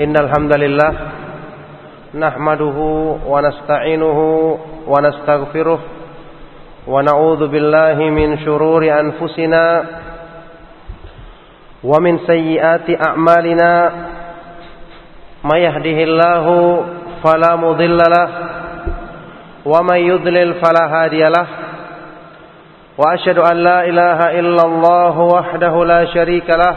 إن الحمد لله نحمده ونستعينه ونستغفره ونعوذ بالله من شرور أنفسنا ومن سيئات أعمالنا ما يهده الله فلا مضل له ومن يضلل فلا هادي له وأشهد أن لا إله إلا الله وحده لا شريك له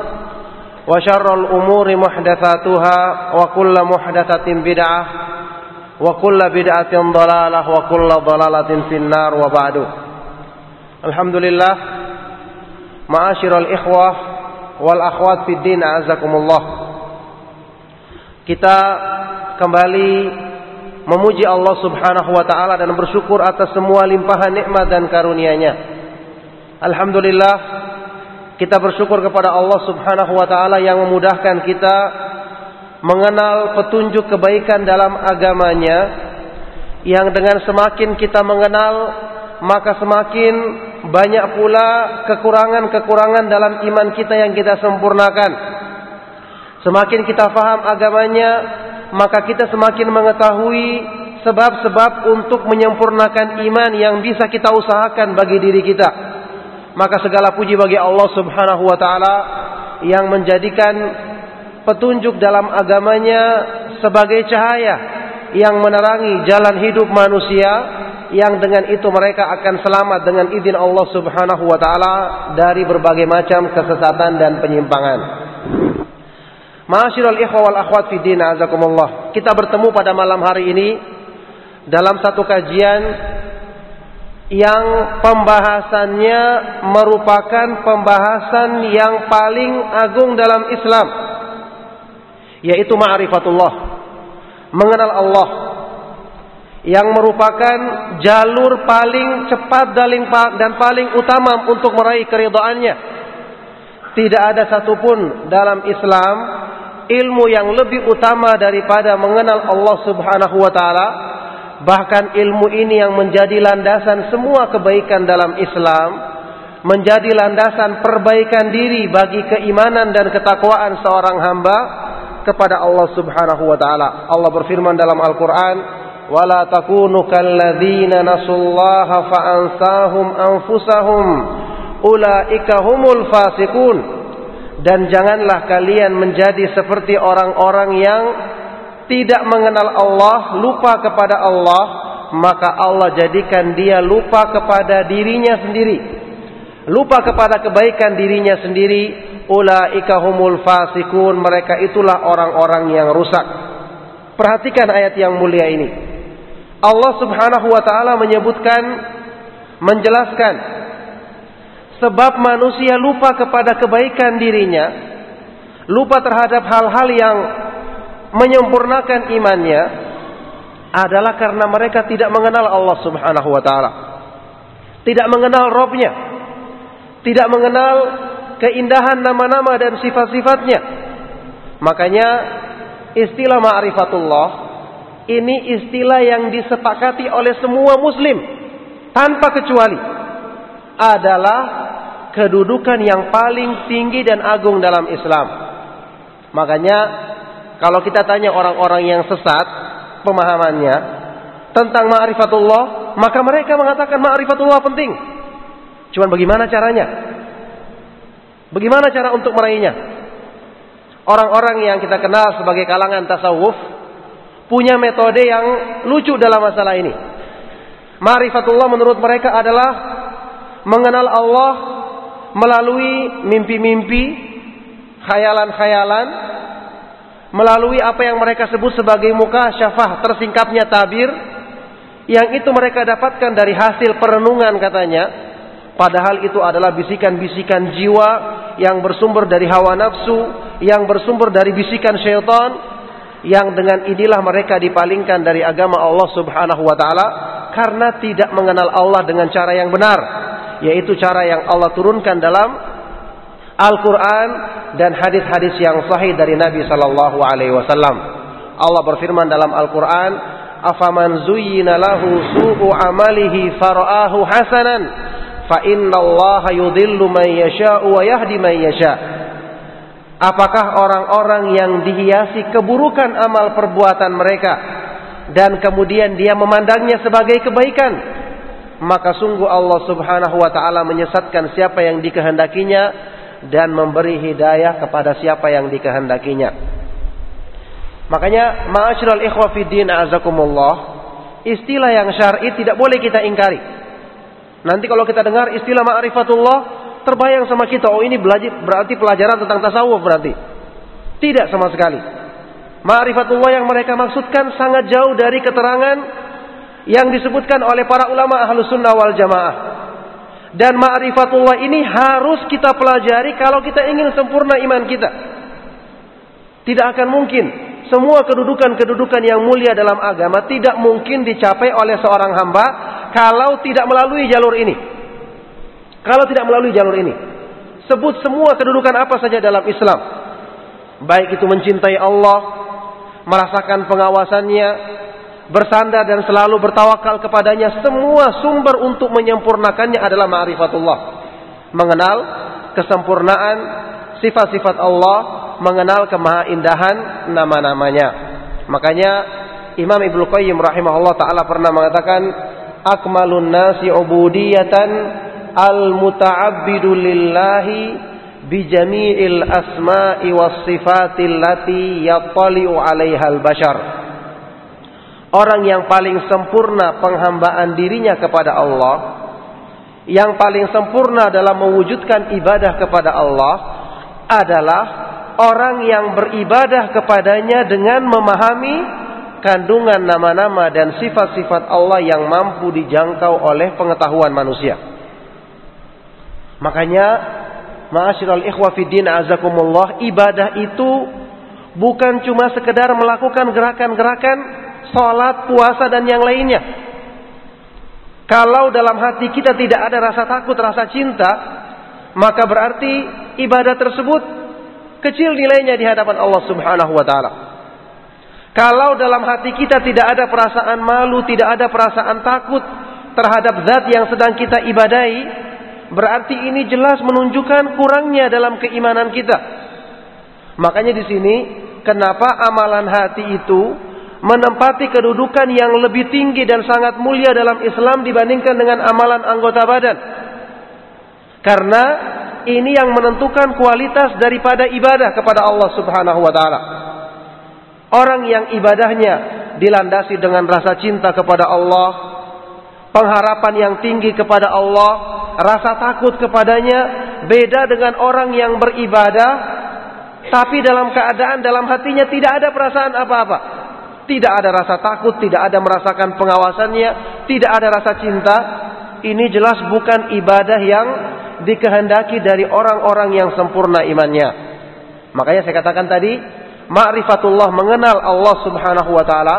وشر الأمور محدثاتها وكل محدثة بدعة وكل بدعة ضلالة وكل ضلالة في النار وبعد الحمد لله معاشر الإخوة والأخوات في الدين أعزكم الله kita kembali memuji Allah Subhanahu wa taala dan bersyukur atas semua limpahan nikmat dan karunia-Nya. Alhamdulillah kita bersyukur kepada Allah Subhanahu wa taala yang memudahkan kita mengenal petunjuk kebaikan dalam agamanya yang dengan semakin kita mengenal maka semakin banyak pula kekurangan-kekurangan dalam iman kita yang kita sempurnakan. Semakin kita faham agamanya, maka kita semakin mengetahui sebab-sebab untuk menyempurnakan iman yang bisa kita usahakan bagi diri kita. Maka segala puji bagi Allah Subhanahu wa taala yang menjadikan petunjuk dalam agamanya sebagai cahaya yang menerangi jalan hidup manusia yang dengan itu mereka akan selamat dengan izin Allah Subhanahu wa taala dari berbagai macam kesesatan dan penyimpangan. Ma'asyiral ikhwa wal akhwat fi din azakumullah. Kita bertemu pada malam hari ini dalam satu kajian yang pembahasannya merupakan pembahasan yang paling agung dalam Islam yaitu ma'rifatullah mengenal Allah yang merupakan jalur paling cepat dan paling utama untuk meraih keridhaannya. Tidak ada satupun dalam Islam ilmu yang lebih utama daripada mengenal Allah Subhanahu wa taala bahkan ilmu ini yang menjadi landasan semua kebaikan dalam Islam menjadi landasan perbaikan diri bagi keimanan dan ketakwaan seorang hamba kepada Allah Subhanahu wa taala. Allah berfirman dalam Al-Qur'an, "Wala takunu kalladzina fa'ansahum anfusahum ulaika humul fasiqun." Dan janganlah kalian menjadi seperti orang-orang yang tidak mengenal Allah, lupa kepada Allah, maka Allah jadikan dia lupa kepada dirinya sendiri. Lupa kepada kebaikan dirinya sendiri ulaika humul fasikun mereka itulah orang-orang yang rusak perhatikan ayat yang mulia ini Allah Subhanahu wa taala menyebutkan menjelaskan sebab manusia lupa kepada kebaikan dirinya lupa terhadap hal-hal yang menyempurnakan imannya adalah karena mereka tidak mengenal Allah Subhanahu wa taala tidak mengenal Robnya tidak mengenal keindahan nama-nama dan sifat-sifatnya. Makanya istilah ma'rifatullah ini istilah yang disepakati oleh semua muslim tanpa kecuali adalah kedudukan yang paling tinggi dan agung dalam Islam. Makanya kalau kita tanya orang-orang yang sesat pemahamannya tentang ma'rifatullah, maka mereka mengatakan ma'rifatullah penting. Cuman bagaimana caranya? Bagaimana cara untuk meraihnya? orang-orang yang kita kenal sebagai kalangan tasawuf punya metode yang lucu dalam masalah ini. Ma'rifatullah menurut mereka adalah mengenal Allah melalui mimpi-mimpi, khayalan-khayalan, melalui apa yang mereka sebut sebagai muka syafah tersingkapnya tabir, yang itu mereka dapatkan dari hasil perenungan katanya, padahal itu adalah bisikan-bisikan jiwa yang bersumber dari hawa nafsu, yang bersumber dari bisikan syaitan, yang dengan inilah mereka dipalingkan dari agama Allah Subhanahu wa taala karena tidak mengenal Allah dengan cara yang benar, yaitu cara yang Allah turunkan dalam Al-Qur'an dan hadis-hadis yang sahih dari Nabi sallallahu alaihi wasallam. Allah berfirman dalam Al-Qur'an, "Afaman zuyyina lahu su'u amalihi fara'ahu hasanan, fa innallaha yudhillu man yasha'u wa yahdi man yasha'." Apakah orang-orang yang dihiasi keburukan amal perbuatan mereka dan kemudian dia memandangnya sebagai kebaikan, maka sungguh Allah Subhanahu wa taala menyesatkan siapa yang dikehendakinya dan memberi hidayah kepada siapa yang dikehendakinya. Makanya ma'asyiral ikhwa fiddin azakumullah, istilah yang syar'i tidak boleh kita ingkari. Nanti kalau kita dengar istilah ma'rifatullah, terbayang sama kita, oh ini belajar berarti pelajaran tentang tasawuf berarti. Tidak sama sekali. Ma'rifatullah yang mereka maksudkan sangat jauh dari keterangan yang disebutkan oleh para ulama ahlu sunnah wal jamaah. Dan ma'rifatullah ini harus kita pelajari kalau kita ingin sempurna iman kita. Tidak akan mungkin semua kedudukan-kedudukan yang mulia dalam agama tidak mungkin dicapai oleh seorang hamba kalau tidak melalui jalur ini. Kalau tidak melalui jalur ini. Sebut semua kedudukan apa saja dalam Islam. Baik itu mencintai Allah, merasakan pengawasannya, bersandar dan selalu bertawakal kepadanya. Semua sumber untuk menyempurnakannya adalah ma'rifatullah. Mengenal kesempurnaan sifat-sifat Allah, mengenal kemahaindahan nama-namanya. Makanya Imam Ibnu Qayyim rahimahullah taala pernah mengatakan akmalun nasi ubudiyatan al-muta'abbidu lillahi bijami'il asma'i was sifatil lati yattali'u 'alaiha al-bashar. Orang yang paling sempurna penghambaan dirinya kepada Allah, yang paling sempurna dalam mewujudkan ibadah kepada Allah adalah orang yang beribadah kepadanya dengan memahami kandungan nama-nama dan sifat-sifat Allah yang mampu dijangkau oleh pengetahuan manusia. Makanya ma'asyiral ikhwa fiddin azakumullah, ibadah itu bukan cuma sekedar melakukan gerakan-gerakan salat, puasa dan yang lainnya. Kalau dalam hati kita tidak ada rasa takut, rasa cinta, maka berarti ibadah tersebut kecil nilainya di hadapan Allah Subhanahu wa taala. Kalau dalam hati kita tidak ada perasaan malu, tidak ada perasaan takut terhadap zat yang sedang kita ibadahi, Berarti ini jelas menunjukkan kurangnya dalam keimanan kita. Makanya di sini kenapa amalan hati itu menempati kedudukan yang lebih tinggi dan sangat mulia dalam Islam dibandingkan dengan amalan anggota badan. Karena ini yang menentukan kualitas daripada ibadah kepada Allah Subhanahu wa taala. Orang yang ibadahnya dilandasi dengan rasa cinta kepada Allah, pengharapan yang tinggi kepada Allah, rasa takut kepadanya beda dengan orang yang beribadah tapi dalam keadaan dalam hatinya tidak ada perasaan apa-apa. Tidak ada rasa takut, tidak ada merasakan pengawasannya, tidak ada rasa cinta. Ini jelas bukan ibadah yang dikehendaki dari orang-orang yang sempurna imannya. Makanya saya katakan tadi, ma'rifatullah mengenal Allah Subhanahu wa taala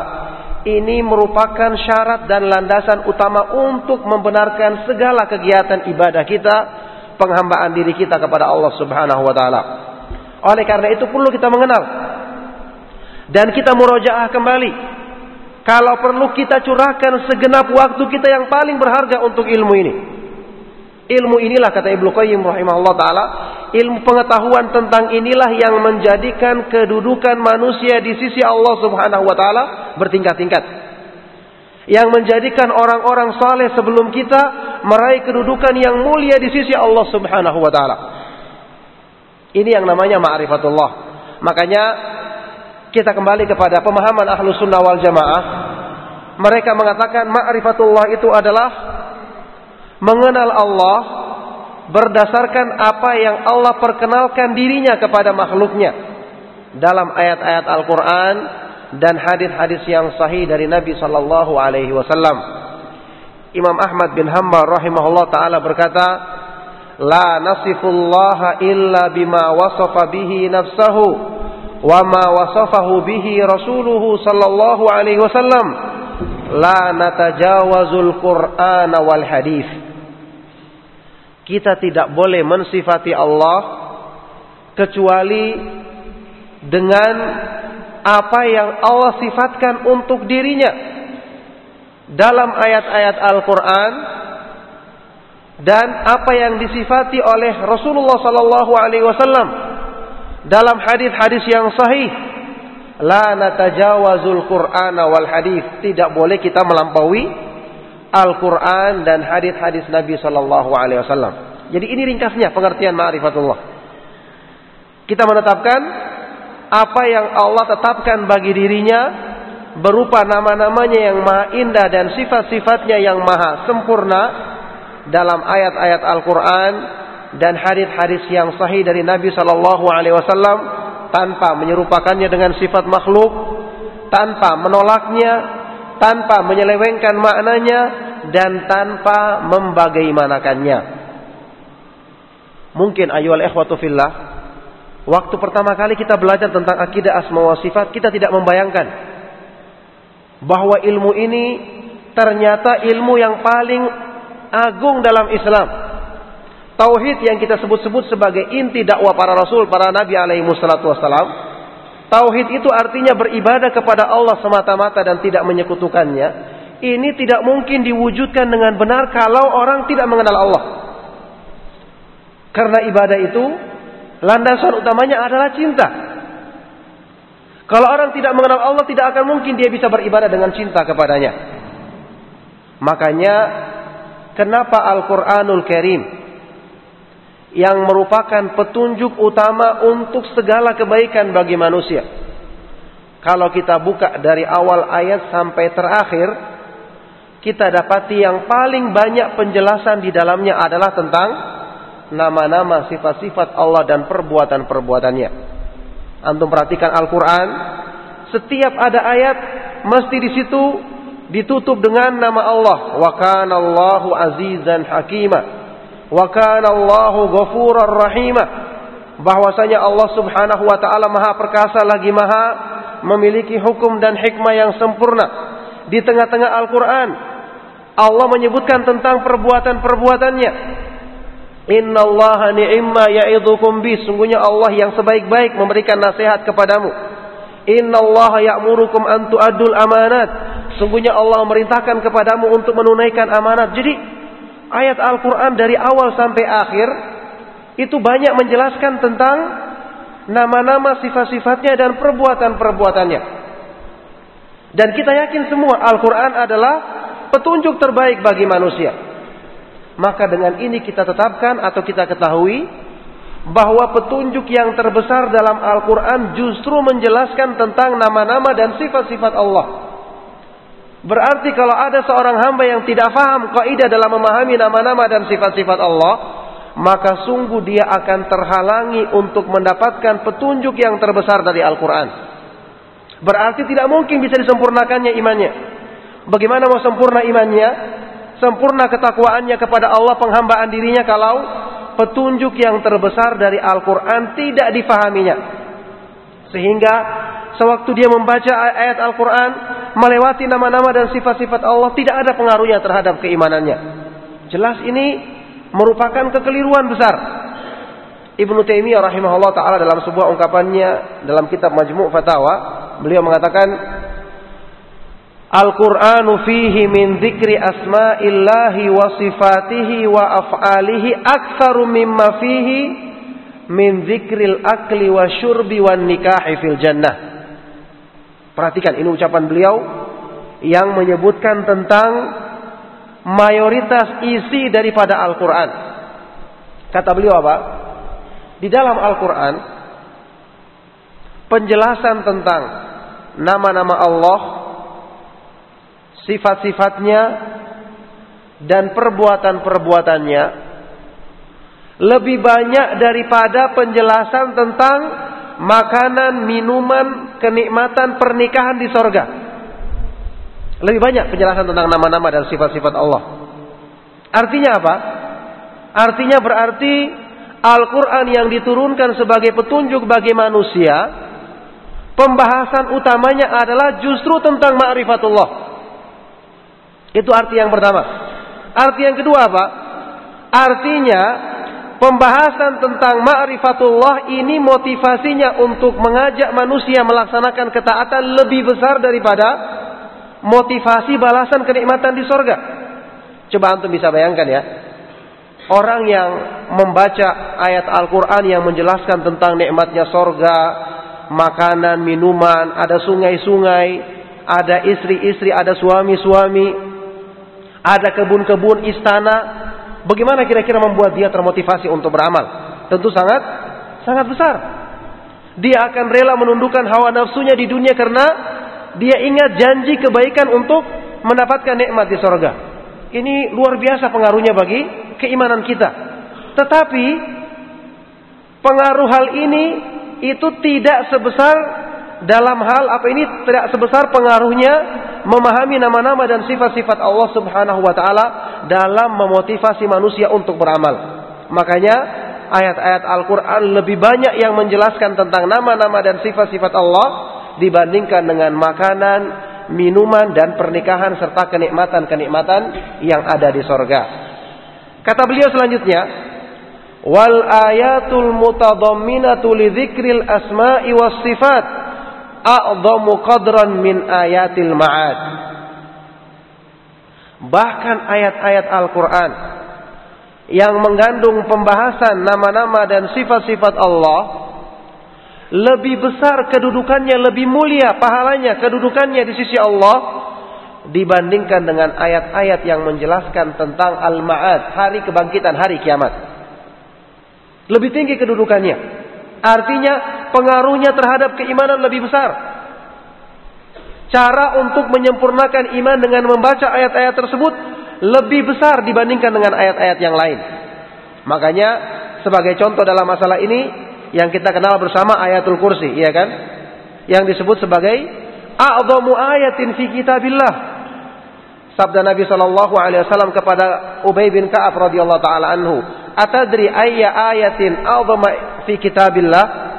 ini merupakan syarat dan landasan utama untuk membenarkan segala kegiatan ibadah kita, penghambaan diri kita kepada Allah Subhanahu wa taala. Oleh karena itu perlu kita mengenal dan kita murojaah kembali. Kalau perlu kita curahkan segenap waktu kita yang paling berharga untuk ilmu ini. Ilmu inilah kata Ibnu Qayyim rahimahullah taala, ilmu pengetahuan tentang inilah yang menjadikan kedudukan manusia di sisi Allah Subhanahu wa taala bertingkat-tingkat. Yang menjadikan orang-orang saleh sebelum kita meraih kedudukan yang mulia di sisi Allah Subhanahu wa taala. Ini yang namanya ma'rifatullah. Makanya kita kembali kepada pemahaman ahlu sunnah wal jamaah. Mereka mengatakan ma'rifatullah itu adalah mengenal Allah berdasarkan apa yang Allah perkenalkan dirinya kepada makhluknya dalam ayat-ayat Al-Quran dan hadis-hadis yang sahih dari Nabi Sallallahu Alaihi Wasallam. Imam Ahmad bin Hanbal rahimahullah taala berkata, "La nasifullaha illa bima wasafa bihi nafsahu wa ma wasafahu bihi rasuluhu sallallahu alaihi wasallam. La natajawazul Qur'ana wal hadis." Kita tidak boleh mensifati Allah kecuali dengan apa yang Allah sifatkan untuk dirinya dalam ayat-ayat Al-Quran dan apa yang disifati oleh Rasulullah Sallallahu dalam hadis-hadis yang sahih. La natajawazul Quran wal hadis. Tidak boleh kita melampaui Al-Quran dan hadis-hadis Nabi Sallallahu Alaihi Wasallam. Jadi ini ringkasnya pengertian ma'rifatullah. Kita menetapkan apa yang Allah tetapkan bagi dirinya berupa nama-namanya yang maha indah dan sifat-sifatnya yang maha sempurna dalam ayat-ayat Al-Quran dan hadis-hadis yang sahih dari Nabi Shallallahu Alaihi Wasallam tanpa menyerupakannya dengan sifat makhluk, tanpa menolaknya, tanpa menyelewengkan maknanya dan tanpa membagaimanakannya. Mungkin ayol ikhwatu fillah Waktu pertama kali kita belajar tentang akidah asma wa sifat, kita tidak membayangkan bahwa ilmu ini ternyata ilmu yang paling agung dalam Islam. Tauhid yang kita sebut-sebut sebagai inti dakwah para rasul, para nabi alaihi wassalatu wassalam. Tauhid itu artinya beribadah kepada Allah semata-mata dan tidak menyekutukannya. Ini tidak mungkin diwujudkan dengan benar kalau orang tidak mengenal Allah. Karena ibadah itu Landasan utamanya adalah cinta. Kalau orang tidak mengenal Allah, tidak akan mungkin dia bisa beribadah dengan cinta kepadanya. Makanya, kenapa Al-Quranul Karim yang merupakan petunjuk utama untuk segala kebaikan bagi manusia. Kalau kita buka dari awal ayat sampai terakhir, kita dapati yang paling banyak penjelasan di dalamnya adalah tentang nama-nama sifat-sifat Allah dan perbuatan-perbuatannya. Antum perhatikan Al-Quran, setiap ada ayat mesti di situ ditutup dengan nama Allah. Wa kana Allahu azizan hakima. Wa kana Allahu ghafurar rahima. Bahwasanya Allah Subhanahu wa taala Maha perkasa lagi Maha memiliki hukum dan hikmah yang sempurna. Di tengah-tengah Al-Quran, Allah menyebutkan tentang perbuatan-perbuatannya Inna Allah ni'imma ya'idukum bis. Sungguhnya Allah yang sebaik-baik memberikan nasihat kepadamu. Inna Allah ya'murukum an tu'addul amanat. Sungguhnya Allah memerintahkan kepadamu untuk menunaikan amanat. Jadi ayat Al-Quran dari awal sampai akhir itu banyak menjelaskan tentang nama-nama sifat-sifatnya dan perbuatan-perbuatannya. Dan kita yakin semua Al-Quran adalah petunjuk terbaik bagi manusia. Maka dengan ini kita tetapkan atau kita ketahui bahwa petunjuk yang terbesar dalam Al-Quran justru menjelaskan tentang nama-nama dan sifat-sifat Allah. Berarti kalau ada seorang hamba yang tidak faham kaidah dalam memahami nama-nama dan sifat-sifat Allah, maka sungguh dia akan terhalangi untuk mendapatkan petunjuk yang terbesar dari Al-Quran. Berarti tidak mungkin bisa disempurnakannya imannya. Bagaimana mau sempurna imannya? sempurna ketakwaannya kepada Allah penghambaan dirinya kalau petunjuk yang terbesar dari Al-Quran tidak difahaminya. Sehingga sewaktu dia membaca ayat Al-Quran melewati nama-nama dan sifat-sifat Allah tidak ada pengaruhnya terhadap keimanannya. Jelas ini merupakan kekeliruan besar. Ibnu Taimiyah rahimahullah taala dalam sebuah ungkapannya dalam kitab Majmu' Fatawa, beliau mengatakan Al-Qur'anu fihi min dzikri asma'illahi wa sifatihi wa af'alihi aktsaru mimma fihi min dzikril akli wa syurbi wan nikahi fil jannah. Perhatikan ini ucapan beliau yang menyebutkan tentang mayoritas isi daripada Al-Qur'an. Kata beliau apa? Di dalam Al-Qur'an penjelasan tentang nama-nama Allah, sifat-sifatnya, dan perbuatan-perbuatannya lebih banyak daripada penjelasan tentang makanan, minuman, kenikmatan pernikahan di sorga. Lebih banyak penjelasan tentang nama-nama dan sifat-sifat Allah. Artinya apa? Artinya berarti Al-Quran yang diturunkan sebagai petunjuk bagi manusia, pembahasan utamanya adalah justru tentang ma'rifatullah. Itu arti yang pertama. Arti yang kedua apa? Artinya pembahasan tentang ma'rifatullah ini motivasinya untuk mengajak manusia melaksanakan ketaatan lebih besar daripada motivasi balasan kenikmatan di sorga. Coba antum bisa bayangkan ya. Orang yang membaca ayat Al-Quran yang menjelaskan tentang nikmatnya sorga, makanan, minuman, ada sungai-sungai, ada istri-istri, ada suami-suami, ada kebun-kebun, istana, Bagaimana kira-kira membuat dia termotivasi untuk beramal? Tentu sangat sangat besar. Dia akan rela menundukkan hawa nafsunya di dunia karena dia ingat janji kebaikan untuk mendapatkan nikmat di sorga. Ini luar biasa pengaruhnya bagi keimanan kita. Tetapi pengaruh hal ini itu tidak sebesar dalam hal apa ini tidak sebesar pengaruhnya memahami nama-nama dan sifat-sifat Allah Subhanahu wa taala dalam memotivasi manusia untuk beramal. Makanya ayat-ayat Al-Qur'an lebih banyak yang menjelaskan tentang nama-nama dan sifat-sifat Allah dibandingkan dengan makanan, minuman dan pernikahan serta kenikmatan-kenikmatan yang ada di sorga. Kata beliau selanjutnya, wal ayatul mutadamminatu li asma'i was sifat a'dhamu qadran min ayatil ma'ad. Bahkan ayat-ayat Al-Quran yang mengandung pembahasan nama-nama dan sifat-sifat Allah lebih besar kedudukannya, lebih mulia pahalanya, kedudukannya di sisi Allah dibandingkan dengan ayat-ayat yang menjelaskan tentang Al-Ma'ad, hari kebangkitan, hari kiamat. Lebih tinggi kedudukannya. Artinya pengaruhnya terhadap keimanan lebih besar. Cara untuk menyempurnakan iman dengan membaca ayat-ayat tersebut lebih besar dibandingkan dengan ayat-ayat yang lain. Makanya sebagai contoh dalam masalah ini yang kita kenal bersama ayatul kursi, iya kan? Yang disebut sebagai a'dhamu ayatin fi kitabillah. Sabda Nabi Shallallahu alaihi wasallam kepada Ubay bin Ka'ab radhiyallahu taala anhu, "Atadri ayya ayatin a'dhama fi kitabillah?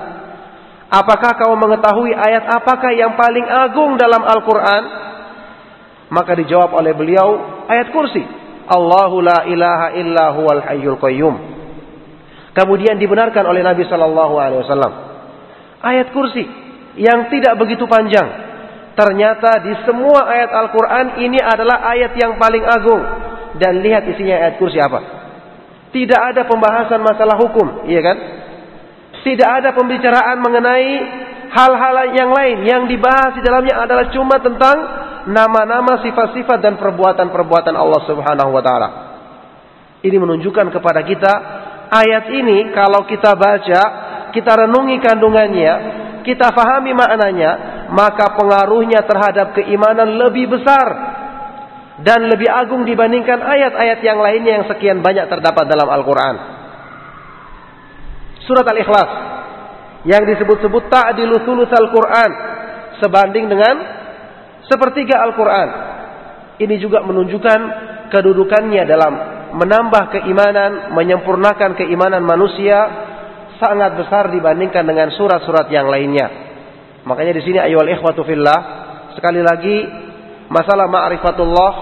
Apakah kau mengetahui ayat apakah yang paling agung dalam Al-Quran? Maka dijawab oleh beliau ayat kursi. Allahu la ilaha illa huwal hayyul qayyum. Kemudian dibenarkan oleh Nabi Wasallam. Ayat kursi yang tidak begitu panjang. Ternyata di semua ayat Al-Quran ini adalah ayat yang paling agung. Dan lihat isinya ayat kursi apa. Tidak ada pembahasan masalah hukum, iya kan? Tidak ada pembicaraan mengenai hal-hal yang lain. Yang dibahas di dalamnya adalah cuma tentang nama-nama, sifat-sifat dan perbuatan-perbuatan Allah Subhanahu wa taala. Ini menunjukkan kepada kita ayat ini kalau kita baca, kita renungi kandungannya, kita fahami maknanya, maka pengaruhnya terhadap keimanan lebih besar dan lebih agung dibandingkan ayat-ayat yang lainnya yang sekian banyak terdapat dalam Al-Qur'an surat Al-Ikhlas yang disebut-sebut ta'dilu al Qur'an sebanding dengan sepertiga Al-Qur'an. Ini juga menunjukkan kedudukannya dalam menambah keimanan, menyempurnakan keimanan manusia sangat besar dibandingkan dengan surat-surat yang lainnya. Makanya di sini ayyuhal ikhwatu fillah, sekali lagi masalah ma'rifatullah,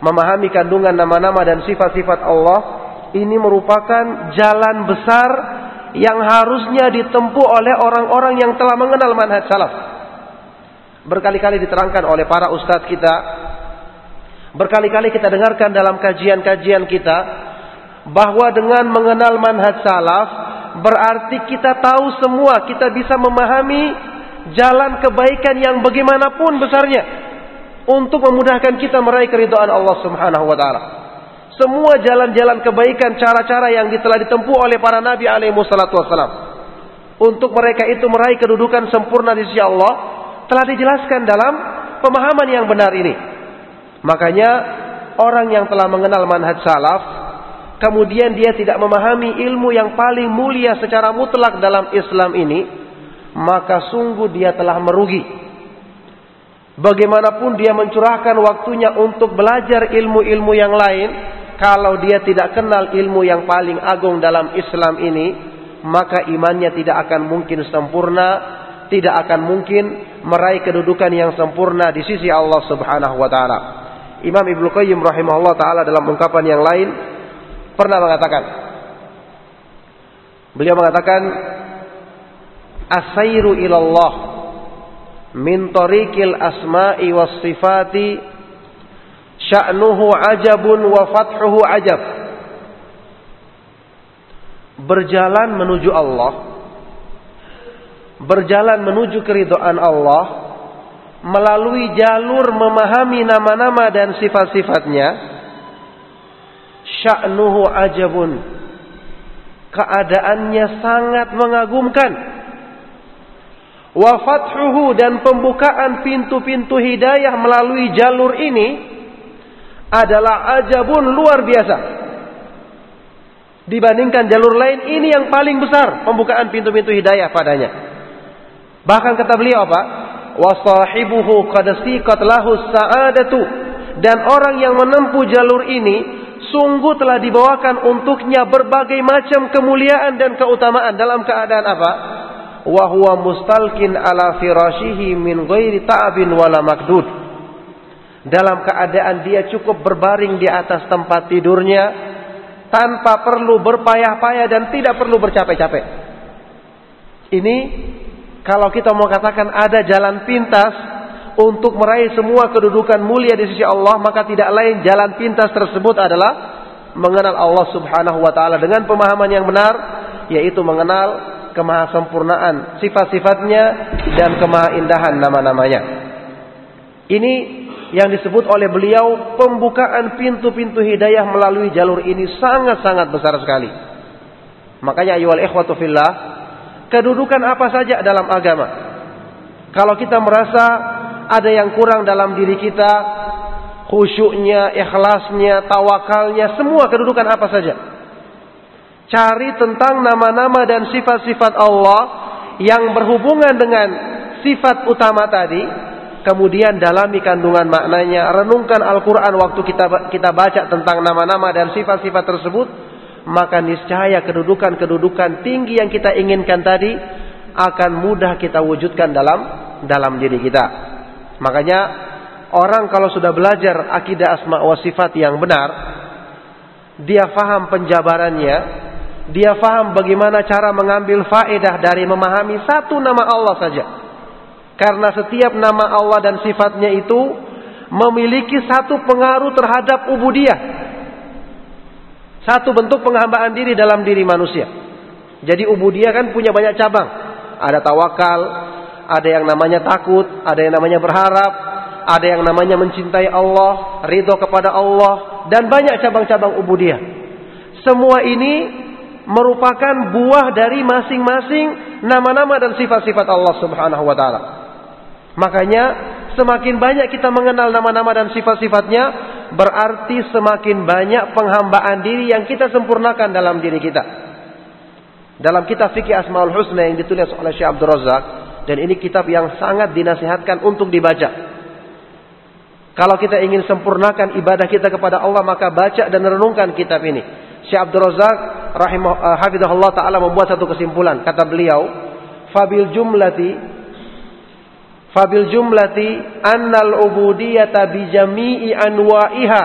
memahami kandungan nama-nama dan sifat-sifat Allah ini merupakan jalan besar yang harusnya ditempuh oleh orang-orang yang telah mengenal manhaj salaf. Berkali-kali diterangkan oleh para ustadz kita, berkali-kali kita dengarkan dalam kajian-kajian kita, bahwa dengan mengenal manhaj salaf, berarti kita tahu semua, kita bisa memahami jalan kebaikan yang bagaimanapun besarnya, untuk memudahkan kita meraih keridhaan Allah subhanahu wa ta'ala. Semua jalan-jalan kebaikan, cara-cara yang telah ditempuh oleh para nabi alaihi wassalam. untuk mereka itu meraih kedudukan sempurna di sisi Allah telah dijelaskan dalam pemahaman yang benar ini. Makanya orang yang telah mengenal manhaj salaf kemudian dia tidak memahami ilmu yang paling mulia secara mutlak dalam Islam ini, maka sungguh dia telah merugi. Bagaimanapun dia mencurahkan waktunya untuk belajar ilmu-ilmu yang lain, kalau dia tidak kenal ilmu yang paling agung dalam Islam ini, maka imannya tidak akan mungkin sempurna, tidak akan mungkin meraih kedudukan yang sempurna di sisi Allah Subhanahu wa taala. Imam Ibnu Qayyim rahimahullah taala dalam ungkapan yang lain pernah mengatakan Beliau mengatakan asairu ilallah min tariqil asma'i was sifati sya'nuhu ajabun wa fathuhu ajab. Berjalan menuju Allah, berjalan menuju keridhaan Allah melalui jalur memahami nama-nama dan sifat-sifatnya. Sya'nuhu ajabun. Keadaannya sangat mengagumkan. Wa fathuhu dan pembukaan pintu-pintu hidayah melalui jalur ini adalah ajabun luar biasa. Dibandingkan jalur lain, ini yang paling besar pembukaan pintu-pintu hidayah padanya. Bahkan kata beliau apa? Wasahibuhu qad siqat lahu sa'adatu. Dan orang yang menempuh jalur ini sungguh telah dibawakan untuknya berbagai macam kemuliaan dan keutamaan dalam keadaan apa? Wa huwa mustalkin ala firashihi min ghairi ta'abin wala makdud dalam keadaan dia cukup berbaring di atas tempat tidurnya tanpa perlu berpayah-payah dan tidak perlu bercapek-capek. Ini kalau kita mau katakan ada jalan pintas untuk meraih semua kedudukan mulia di sisi Allah, maka tidak lain jalan pintas tersebut adalah mengenal Allah Subhanahu wa taala dengan pemahaman yang benar, yaitu mengenal kemahasempurnaan sifat-sifatnya dan kemahaindahan nama-namanya. Ini yang disebut oleh beliau pembukaan pintu-pintu hidayah melalui jalur ini sangat-sangat besar sekali. Makanya ayyuhal ikhwatu fillah, kedudukan apa saja dalam agama. Kalau kita merasa ada yang kurang dalam diri kita, khusyuknya, ikhlasnya, tawakalnya, semua kedudukan apa saja. Cari tentang nama-nama dan sifat-sifat Allah yang berhubungan dengan sifat utama tadi, kemudian dalami kandungan maknanya, renungkan Al-Quran waktu kita kita baca tentang nama-nama dan sifat-sifat tersebut, maka niscaya kedudukan-kedudukan tinggi yang kita inginkan tadi akan mudah kita wujudkan dalam dalam diri kita. Makanya orang kalau sudah belajar akidah asma wa sifat yang benar, dia faham penjabarannya, dia faham bagaimana cara mengambil faedah dari memahami satu nama Allah saja. Karena setiap nama Allah dan sifatnya itu memiliki satu pengaruh terhadap ubudiyah. Satu bentuk penghambaan diri dalam diri manusia. Jadi ubudiyah kan punya banyak cabang. Ada tawakal, ada yang namanya takut, ada yang namanya berharap, ada yang namanya mencintai Allah, ridho kepada Allah, dan banyak cabang-cabang ubudiyah. Semua ini merupakan buah dari masing-masing nama-nama dan sifat-sifat Allah Subhanahu wa taala. Makanya semakin banyak kita mengenal nama-nama dan sifat-sifatnya, berarti semakin banyak penghambaan diri yang kita sempurnakan dalam diri kita. Dalam kitab fikih Asmaul Husna yang ditulis oleh Syekh Abdul Razak dan ini kitab yang sangat dinasihatkan untuk dibaca. Kalau kita ingin sempurnakan ibadah kita kepada Allah maka baca dan renungkan kitab ini. Syekh Abdul Razak rahimah uh, hafizahullah taala membuat satu kesimpulan. Kata beliau, "Fabil jumlati Fabil jumlati annal ubudiyata bi jami'i anwa'iha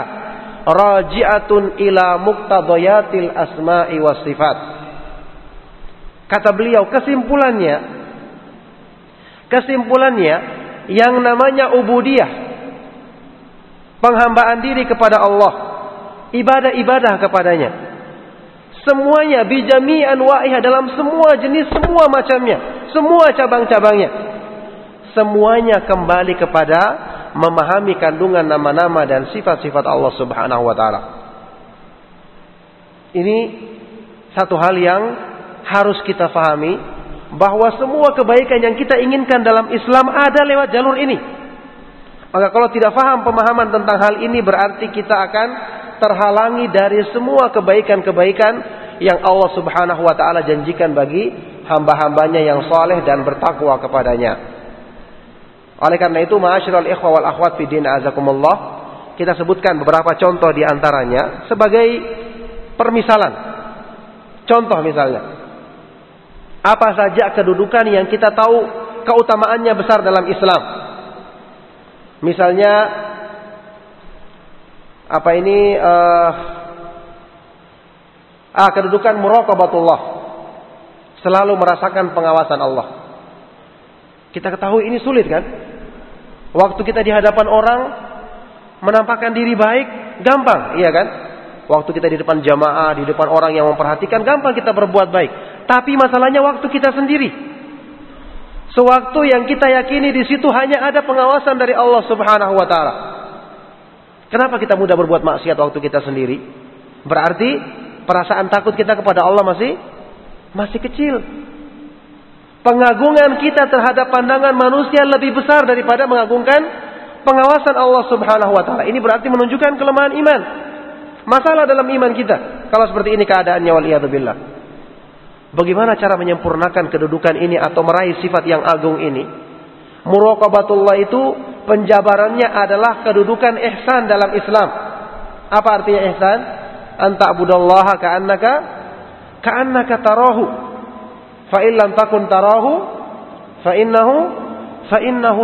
raji'atun ila muqtadayatil asma'i was sifat. Kata beliau kesimpulannya kesimpulannya yang namanya ubudiyah penghambaan diri kepada Allah ibadah-ibadah kepadanya semuanya bijami anwa'iha dalam semua jenis semua macamnya semua cabang-cabangnya semuanya kembali kepada memahami kandungan nama-nama dan sifat-sifat Allah Subhanahu wa taala. Ini satu hal yang harus kita pahami bahwa semua kebaikan yang kita inginkan dalam Islam ada lewat jalur ini. Maka kalau tidak paham pemahaman tentang hal ini berarti kita akan terhalangi dari semua kebaikan-kebaikan yang Allah Subhanahu wa taala janjikan bagi hamba-hambanya yang soleh dan bertakwa kepadanya. Oleh karena itu, ma'asyiral ikhwa wal akhwat fi din azakumullah, kita sebutkan beberapa contoh di antaranya sebagai permisalan. Contoh misalnya, apa saja kedudukan yang kita tahu keutamaannya besar dalam Islam. Misalnya apa ini uh, ah kedudukan muraqabatullah. Selalu merasakan pengawasan Allah. Kita ketahui ini sulit kan? Waktu kita di hadapan orang menampakkan diri baik, gampang, iya kan? Waktu kita di depan jamaah, di depan orang yang memperhatikan, gampang kita berbuat baik. Tapi masalahnya waktu kita sendiri. Sewaktu yang kita yakini di situ hanya ada pengawasan dari Allah Subhanahu wa taala. Kenapa kita mudah berbuat maksiat waktu kita sendiri? Berarti perasaan takut kita kepada Allah masih masih kecil. Pengagungan kita terhadap pandangan manusia lebih besar daripada mengagungkan pengawasan Allah Subhanahu wa taala. Ini berarti menunjukkan kelemahan iman. Masalah dalam iman kita. Kalau seperti ini keadaannya wal billah. Bagaimana cara menyempurnakan kedudukan ini atau meraih sifat yang agung ini? Muraqabatullah itu penjabarannya adalah kedudukan ihsan dalam Islam. Apa artinya ihsan? Anta abudallaha ka'annaka ka'annaka tarahu. Fa illam takun tarahu fa innahu fa innahu.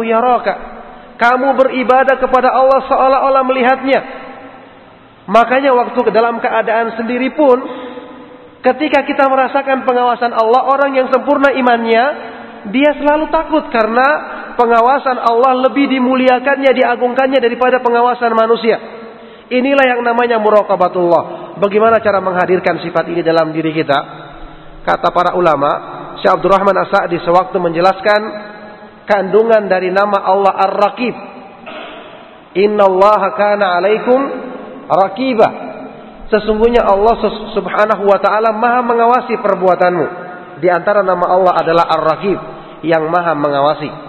Kamu beribadah kepada Allah seolah-olah melihatnya. Makanya waktu dalam keadaan sendiri pun ketika kita merasakan pengawasan Allah, orang yang sempurna imannya, dia selalu takut karena pengawasan Allah lebih dimuliakannya, diagungkannya daripada pengawasan manusia. Inilah yang namanya muraqabatullah. Bagaimana cara menghadirkan sifat ini dalam diri kita? Kata para ulama, Syekh Abdurrahman As-Sa'di sewaktu menjelaskan kandungan dari nama Allah Ar-Raqib. Inna Allah kana alaikum raqibah. Sesungguhnya Allah Subhanahu wa taala Maha mengawasi perbuatanmu. Di antara nama Allah adalah Ar-Raqib yang Maha mengawasi.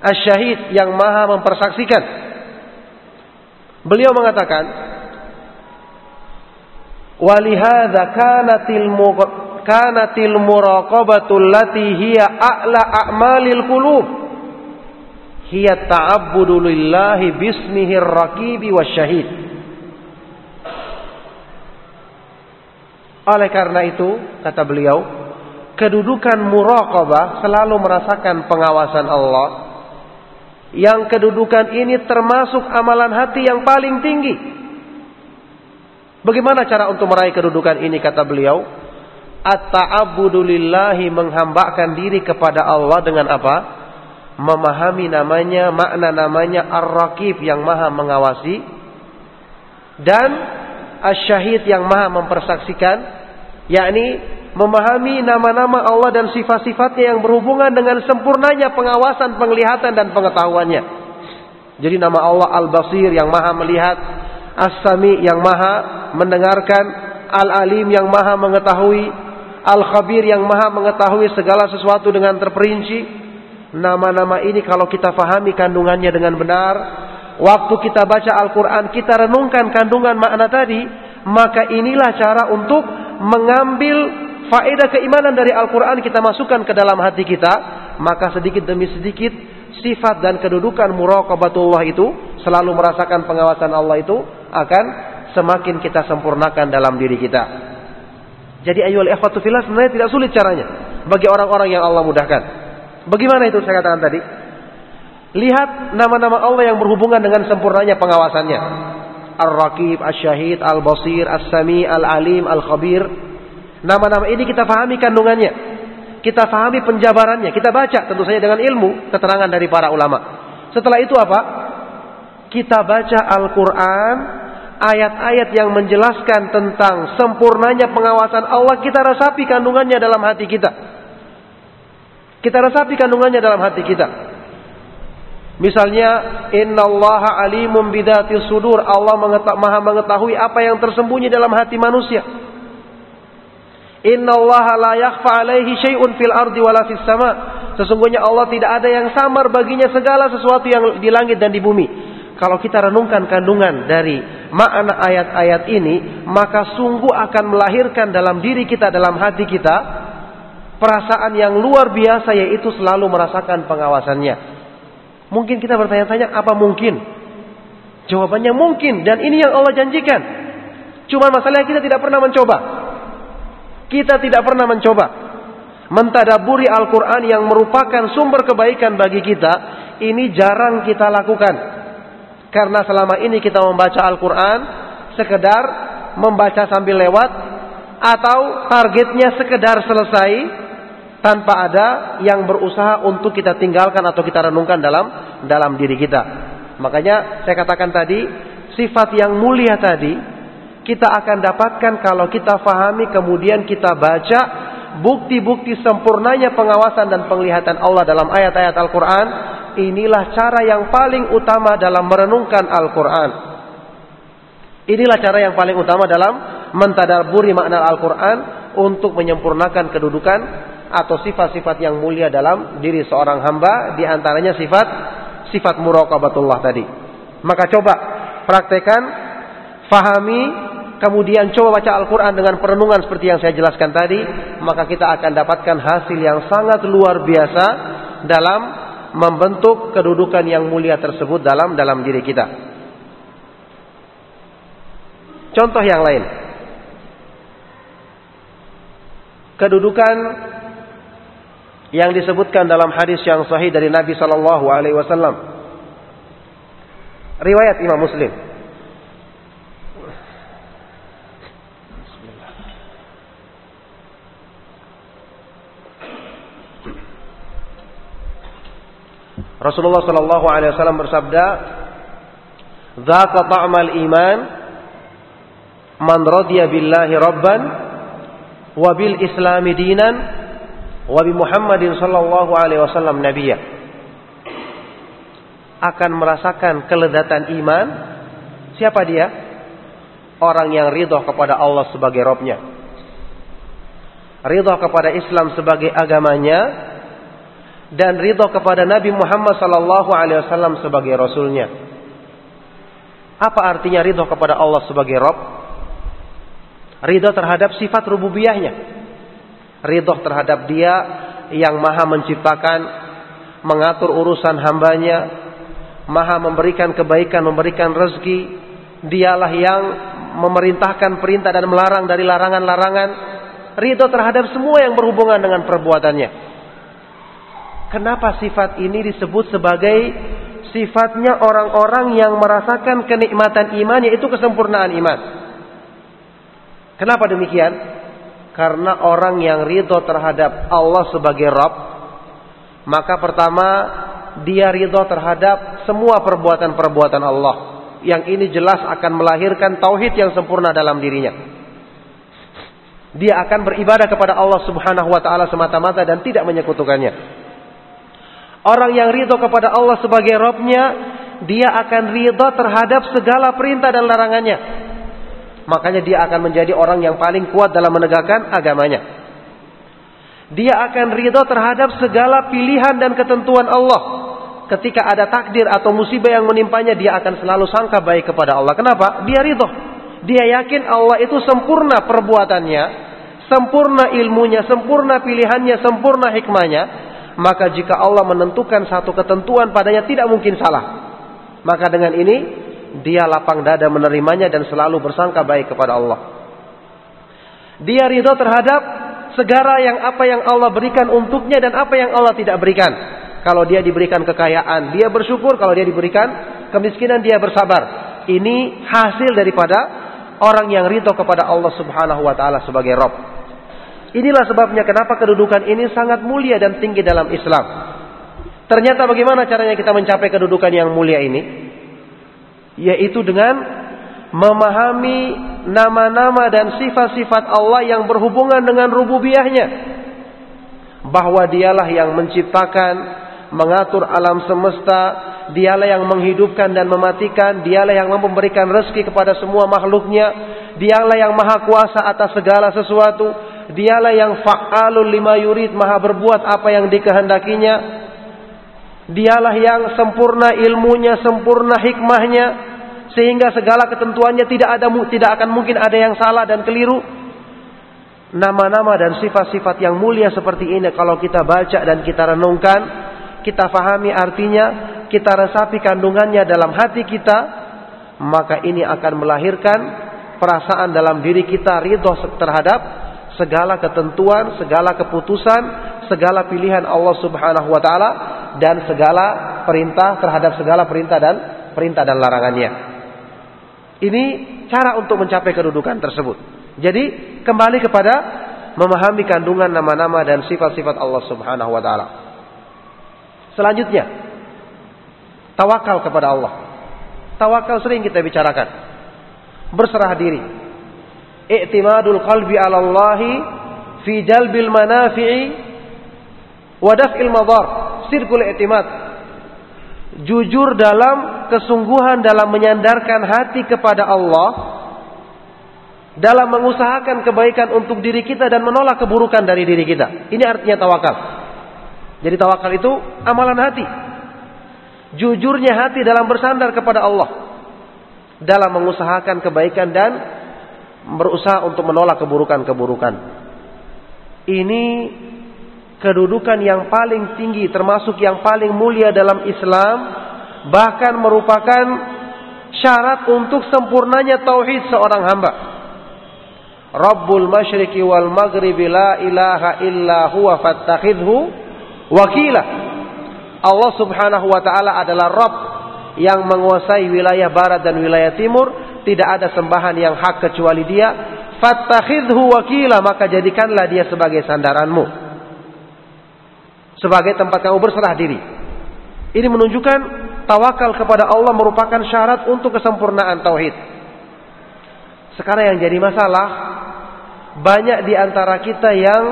Asyahid yang maha mempersaksikan. Beliau mengatakan, "Walihadza kanatil kanatil muraqabatu allati hiya a'la a'malil qulub." Hiya ta'abbudu lillahi bismihi ar-raqibi wasyahid. Oleh karena itu, kata beliau, kedudukan muraqabah selalu merasakan pengawasan Allah yang kedudukan ini termasuk amalan hati yang paling tinggi. Bagaimana cara untuk meraih kedudukan ini kata beliau? At-ta'abbudu menghambakan diri kepada Allah dengan apa? Memahami namanya, makna namanya Ar-Raqib yang maha mengawasi dan Asyahid yang maha mempersaksikan yakni memahami nama-nama Allah dan sifat-sifatnya yang berhubungan dengan sempurnanya pengawasan, penglihatan dan pengetahuannya. Jadi nama Allah Al-Basir yang maha melihat, As-Sami yang maha mendengarkan, Al-Alim yang maha mengetahui, Al-Khabir yang maha mengetahui segala sesuatu dengan terperinci. Nama-nama ini kalau kita fahami kandungannya dengan benar, waktu kita baca Al-Quran, kita renungkan kandungan makna tadi, maka inilah cara untuk mengambil faedah keimanan dari Al-Quran kita masukkan ke dalam hati kita, maka sedikit demi sedikit sifat dan kedudukan muraqabatullah itu selalu merasakan pengawasan Allah itu akan semakin kita sempurnakan dalam diri kita. Jadi ayo ikhwatu fillah sebenarnya tidak sulit caranya bagi orang-orang yang Allah mudahkan. Bagaimana itu saya katakan tadi? Lihat nama-nama Allah yang berhubungan dengan sempurnanya pengawasannya. Ar-Raqib, Asy-Syahid, Al-Basir, As-Sami, Al-Alim, Al-Khabir. Nama-nama ini kita pahami kandungannya. Kita pahami penjabarannya. Kita baca tentu saja dengan ilmu keterangan dari para ulama. Setelah itu apa? Kita baca Al-Quran. Ayat-ayat yang menjelaskan tentang sempurnanya pengawasan Allah. Kita resapi kandungannya dalam hati kita. Kita resapi kandungannya dalam hati kita. Misalnya, Inna Allah alimun bidati sudur. Allah maha mengetahui apa yang tersembunyi dalam hati manusia. Inna Allah la yakhfa alaihi syai'un fil ardi wala sama. Sesungguhnya Allah tidak ada yang samar baginya segala sesuatu yang di langit dan di bumi. Kalau kita renungkan kandungan dari makna ayat-ayat ini, maka sungguh akan melahirkan dalam diri kita, dalam hati kita, perasaan yang luar biasa yaitu selalu merasakan pengawasannya. Mungkin kita bertanya-tanya, apa mungkin? Jawabannya mungkin dan ini yang Allah janjikan. Cuma masalahnya kita tidak pernah mencoba. Kita tidak pernah mencoba mentadaburi Al-Qur'an yang merupakan sumber kebaikan bagi kita, ini jarang kita lakukan. Karena selama ini kita membaca Al-Quran sekedar membaca sambil lewat atau targetnya sekedar selesai tanpa ada yang berusaha untuk kita tinggalkan atau kita renungkan dalam dalam diri kita. Makanya saya katakan tadi sifat yang mulia tadi kita akan dapatkan kalau kita fahami kemudian kita baca bukti-bukti sempurnanya pengawasan dan penglihatan Allah dalam ayat-ayat Al-Quran inilah cara yang paling utama dalam merenungkan Al-Quran. Inilah cara yang paling utama dalam mentadaburi makna Al-Quran untuk menyempurnakan kedudukan atau sifat-sifat yang mulia dalam diri seorang hamba, di antaranya sifat sifat muraqabatullah tadi. Maka coba praktekan, fahami, kemudian coba baca Al-Quran dengan perenungan seperti yang saya jelaskan tadi, maka kita akan dapatkan hasil yang sangat luar biasa dalam membentuk kedudukan yang mulia tersebut dalam dalam diri kita. Contoh yang lain. Kedudukan yang disebutkan dalam hadis yang sahih dari Nabi sallallahu alaihi wasallam. Riwayat Imam Muslim. Rasulullah Shallallahu Alaihi Wasallam bersabda, "Zaka ta'mal iman, man radiya billahi rabban, wa bil islami dinan, wa bi Muhammadin Shallallahu Alaihi Wasallam nabiyya." Akan merasakan kelezatan iman. Siapa dia? Orang yang ridho kepada Allah sebagai Robnya. Ridho kepada Islam sebagai agamanya dan ridho kepada Nabi Muhammad sallallahu alaihi wasallam sebagai rasulnya. Apa artinya ridho kepada Allah sebagai Rob? Ridho terhadap sifat rububiyahnya. Ridho terhadap dia yang maha menciptakan, mengatur urusan hambanya, maha memberikan kebaikan, memberikan rezeki. Dialah yang memerintahkan perintah dan melarang dari larangan-larangan. Ridho terhadap semua yang berhubungan dengan perbuatannya. Kenapa sifat ini disebut sebagai sifatnya orang-orang yang merasakan kenikmatan iman yaitu kesempurnaan iman. Kenapa demikian? Karena orang yang ridho terhadap Allah sebagai Rabb, maka pertama dia ridho terhadap semua perbuatan-perbuatan Allah. Yang ini jelas akan melahirkan tauhid yang sempurna dalam dirinya. Dia akan beribadah kepada Allah Subhanahu wa taala semata-mata dan tidak menyekutukannya. Orang yang ridho kepada Allah sebagai Robnya, dia akan ridho terhadap segala perintah dan larangannya. Makanya dia akan menjadi orang yang paling kuat dalam menegakkan agamanya. Dia akan ridho terhadap segala pilihan dan ketentuan Allah. Ketika ada takdir atau musibah yang menimpanya, dia akan selalu sangka baik kepada Allah. Kenapa? Dia ridho. Dia yakin Allah itu sempurna perbuatannya, sempurna ilmunya, sempurna pilihannya, sempurna hikmahnya maka jika Allah menentukan satu ketentuan padanya tidak mungkin salah. Maka dengan ini dia lapang dada menerimanya dan selalu bersangka baik kepada Allah. Dia ridho terhadap segala yang apa yang Allah berikan untuknya dan apa yang Allah tidak berikan. Kalau dia diberikan kekayaan, dia bersyukur. Kalau dia diberikan kemiskinan, dia bersabar. Ini hasil daripada orang yang ridho kepada Allah Subhanahu wa taala sebagai Rabb. Inilah sebabnya kenapa kedudukan ini sangat mulia dan tinggi dalam Islam. Ternyata bagaimana caranya kita mencapai kedudukan yang mulia ini? Yaitu dengan memahami nama-nama dan sifat-sifat Allah yang berhubungan dengan rububiyahnya. Bahwa dialah yang menciptakan, mengatur alam semesta, dialah yang menghidupkan dan mematikan, dialah yang memberikan rezeki kepada semua makhluknya, dialah yang maha kuasa atas segala sesuatu, Dialah yang fa'alul lima yurid, maha berbuat apa yang dikehendakinya. Dialah yang sempurna ilmunya, sempurna hikmahnya, sehingga segala ketentuannya tidak ada tidak akan mungkin ada yang salah dan keliru. Nama-nama dan sifat-sifat yang mulia seperti ini kalau kita baca dan kita renungkan, kita fahami artinya, kita resapi kandungannya dalam hati kita, maka ini akan melahirkan perasaan dalam diri kita ridho terhadap segala ketentuan, segala keputusan, segala pilihan Allah Subhanahu wa taala dan segala perintah terhadap segala perintah dan perintah dan larangannya. Ini cara untuk mencapai kedudukan tersebut. Jadi kembali kepada memahami kandungan nama-nama dan sifat-sifat Allah Subhanahu wa taala. Selanjutnya, tawakal kepada Allah. Tawakal sering kita bicarakan. Berserah diri. I'timadul qalbi 'ala Allah fi jalbil manafi'i wa daf'il madar. Sirkul i'timad. Jujur dalam kesungguhan dalam menyandarkan hati kepada Allah dalam mengusahakan kebaikan untuk diri kita dan menolak keburukan dari diri kita. Ini artinya tawakal. Jadi tawakal itu amalan hati. Jujurnya hati dalam bersandar kepada Allah. Dalam mengusahakan kebaikan dan berusaha untuk menolak keburukan-keburukan. Ini kedudukan yang paling tinggi termasuk yang paling mulia dalam Islam bahkan merupakan syarat untuk sempurnanya tauhid seorang hamba. Rabbul masyriqi wal maghribi la ilaha illa huwa fattakhidhu wakila. Allah Subhanahu wa taala adalah Rabb yang menguasai wilayah barat dan wilayah timur, tidak ada sembahan yang hak kecuali Dia. Fattakhidhu wakila, maka jadikanlah dia sebagai sandaranmu. Sebagai tempat kamu berserah diri. Ini menunjukkan tawakal kepada Allah merupakan syarat untuk kesempurnaan tauhid. Sekarang yang jadi masalah banyak di antara kita yang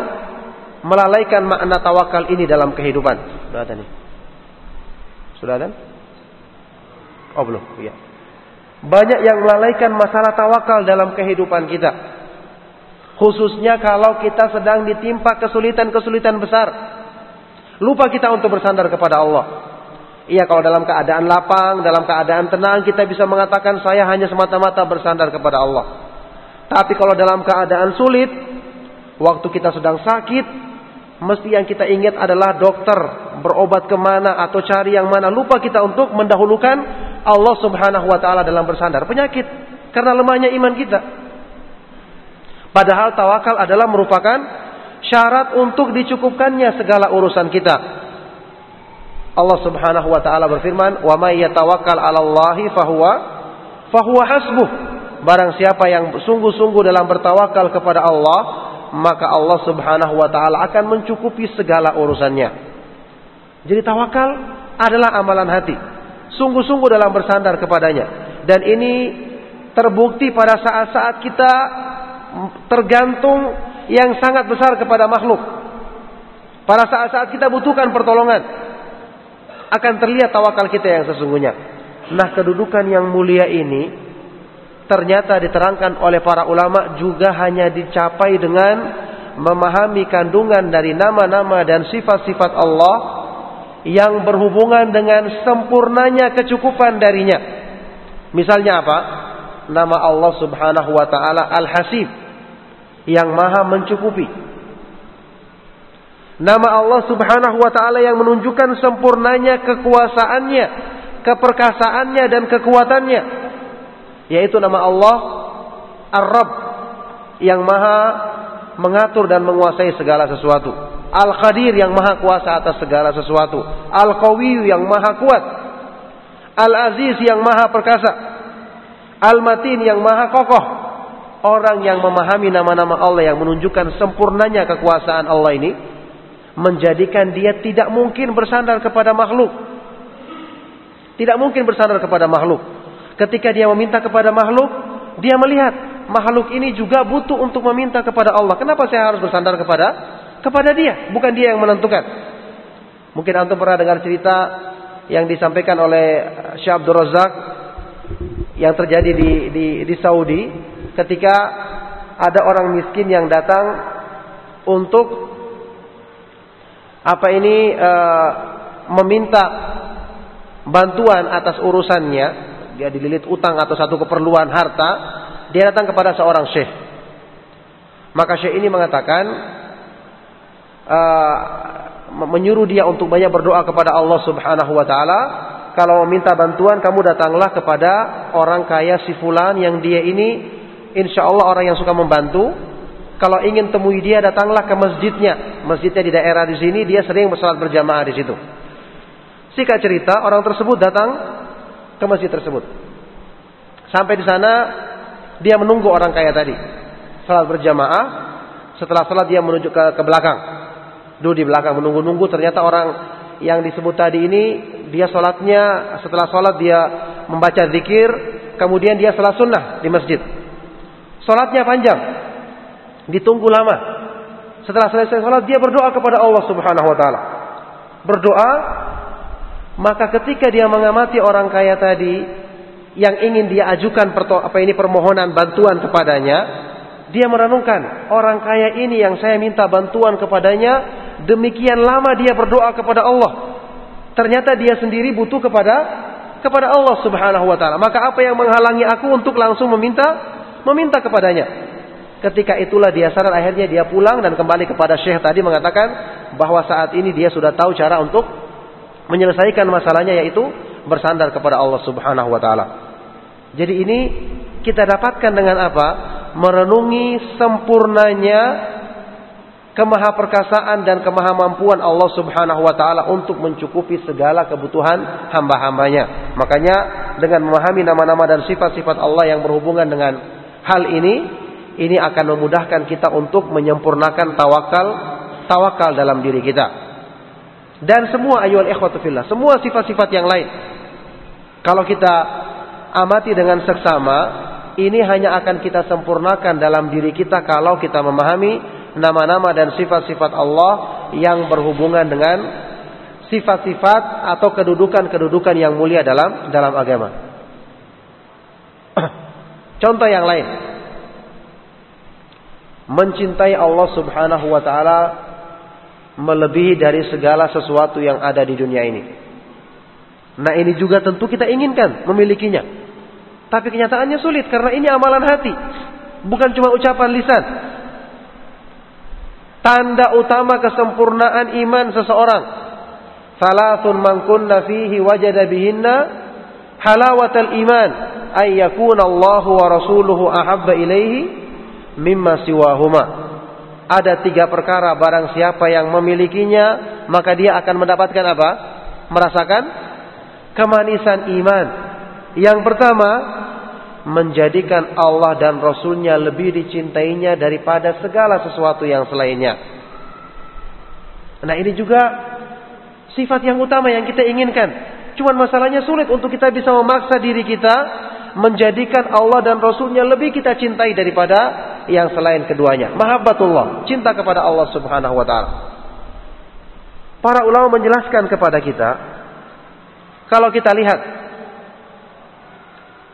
melalaikan makna tawakal ini dalam kehidupan. Sudah ada nih. Sudah ada? Oh belum, iya. Banyak yang melalaikan masalah tawakal dalam kehidupan kita. Khususnya kalau kita sedang ditimpa kesulitan-kesulitan besar. Lupa kita untuk bersandar kepada Allah. Iya kalau dalam keadaan lapang, dalam keadaan tenang kita bisa mengatakan saya hanya semata-mata bersandar kepada Allah. Tapi kalau dalam keadaan sulit, waktu kita sedang sakit, mesti yang kita ingat adalah dokter, berobat ke mana atau cari yang mana. Lupa kita untuk mendahulukan Allah subhanahu wa ta'ala dalam bersandar. Penyakit, karena lemahnya iman kita. Padahal tawakal adalah merupakan syarat untuk dicukupkannya segala urusan kita. Allah Subhanahu wa taala berfirman, "Wa may yatawakkal 'ala Allahi fahuwa fahuwa hasbuh." barang siapa yang sungguh-sungguh dalam bertawakal kepada Allah, maka Allah Subhanahu wa taala akan mencukupi segala urusannya. Jadi tawakal adalah amalan hati. Sungguh-sungguh dalam bersandar kepadanya. Dan ini terbukti pada saat-saat kita tergantung yang sangat besar kepada makhluk. Pada saat-saat kita butuhkan pertolongan, akan terlihat tawakal kita yang sesungguhnya. Nah, kedudukan yang mulia ini ternyata diterangkan oleh para ulama juga hanya dicapai dengan memahami kandungan dari nama-nama dan sifat-sifat Allah yang berhubungan dengan sempurnanya kecukupan darinya. Misalnya apa? Nama Allah Subhanahu wa taala Al-Hasib yang Maha mencukupi. Nama Allah Subhanahu wa taala yang menunjukkan sempurnanya kekuasaannya, keperkasaannya dan kekuatannya yaitu nama Allah Ar-Rabb yang maha mengatur dan menguasai segala sesuatu. Al-Qadir yang maha kuasa atas segala sesuatu. Al-Qawi yang maha kuat. Al-Aziz yang maha perkasa. Al-Matin yang maha kokoh. Orang yang memahami nama-nama Allah yang menunjukkan sempurnanya kekuasaan Allah ini menjadikan dia tidak mungkin bersandar kepada makhluk. Tidak mungkin bersandar kepada makhluk. Ketika dia meminta kepada makhluk, dia melihat makhluk ini juga butuh untuk meminta kepada Allah. Kenapa saya harus bersandar kepada kepada dia? Bukan dia yang menentukan. Mungkin antum pernah dengar cerita yang disampaikan oleh Syekh Abdul Razak yang terjadi di, di, di Saudi ketika ada orang miskin yang datang untuk apa ini uh, meminta bantuan atas urusannya, dia dililit utang atau satu keperluan harta, dia datang kepada seorang syekh. Maka syekh ini mengatakan uh, menyuruh dia untuk banyak berdoa kepada Allah Subhanahu wa taala. Kalau meminta bantuan kamu datanglah kepada orang kaya si fulan yang dia ini insya Allah orang yang suka membantu. Kalau ingin temui dia datanglah ke masjidnya. Masjidnya di daerah di sini dia sering bersalat berjamaah di situ. Singkat cerita orang tersebut datang ke masjid tersebut. Sampai di sana dia menunggu orang kaya tadi. Salat berjamaah. Setelah salat dia menuju ke, ke belakang. Duduk di belakang menunggu-nunggu. Ternyata orang yang disebut tadi ini dia sholatnya setelah sholat dia membaca zikir. Kemudian dia salat sunnah di masjid. Sholatnya panjang. Ditunggu lama. Setelah selesai sholat dia berdoa kepada Allah subhanahu wa ta'ala. Berdoa. Maka ketika dia mengamati orang kaya tadi. Yang ingin dia ajukan apa ini permohonan bantuan kepadanya. Dia merenungkan. Orang kaya ini yang saya minta bantuan kepadanya. Demikian lama dia berdoa kepada Allah. Ternyata dia sendiri butuh kepada kepada Allah Subhanahu wa taala. Maka apa yang menghalangi aku untuk langsung meminta meminta kepadanya. Ketika itulah dia sadar akhirnya dia pulang dan kembali kepada Syekh tadi mengatakan bahwa saat ini dia sudah tahu cara untuk menyelesaikan masalahnya yaitu bersandar kepada Allah Subhanahu wa taala. Jadi ini kita dapatkan dengan apa? Merenungi sempurnanya kemahaperkasaan dan kemahamampuan Allah Subhanahu wa taala untuk mencukupi segala kebutuhan hamba-hambanya. Makanya dengan memahami nama-nama dan sifat-sifat Allah yang berhubungan dengan hal ini ini akan memudahkan kita untuk menyempurnakan tawakal tawakal dalam diri kita. Dan semua ayol ikhwatu fillah, semua sifat-sifat yang lain. Kalau kita amati dengan seksama, ini hanya akan kita sempurnakan dalam diri kita kalau kita memahami nama-nama dan sifat-sifat Allah yang berhubungan dengan sifat-sifat atau kedudukan-kedudukan yang mulia dalam dalam agama. Contoh yang lain. Mencintai Allah subhanahu wa ta'ala melebihi dari segala sesuatu yang ada di dunia ini. Nah ini juga tentu kita inginkan memilikinya. Tapi kenyataannya sulit karena ini amalan hati. Bukan cuma ucapan lisan. Tanda utama kesempurnaan iman seseorang. Salasun man kunna fihi wajada bihinna halawatal iman ay yakuna Allah wa rasuluhu ahabba ilaihi mimma siwahuma. Ada tiga perkara barang siapa yang memilikinya maka dia akan mendapatkan apa? Merasakan kemanisan iman. Yang pertama menjadikan Allah dan Rasulnya lebih dicintainya daripada segala sesuatu yang selainnya. Nah ini juga sifat yang utama yang kita inginkan. Cuman masalahnya sulit untuk kita bisa memaksa diri kita menjadikan Allah dan Rasulnya lebih kita cintai daripada yang selain keduanya. Mahabbatullah, cinta kepada Allah Subhanahu wa taala. Para ulama menjelaskan kepada kita kalau kita lihat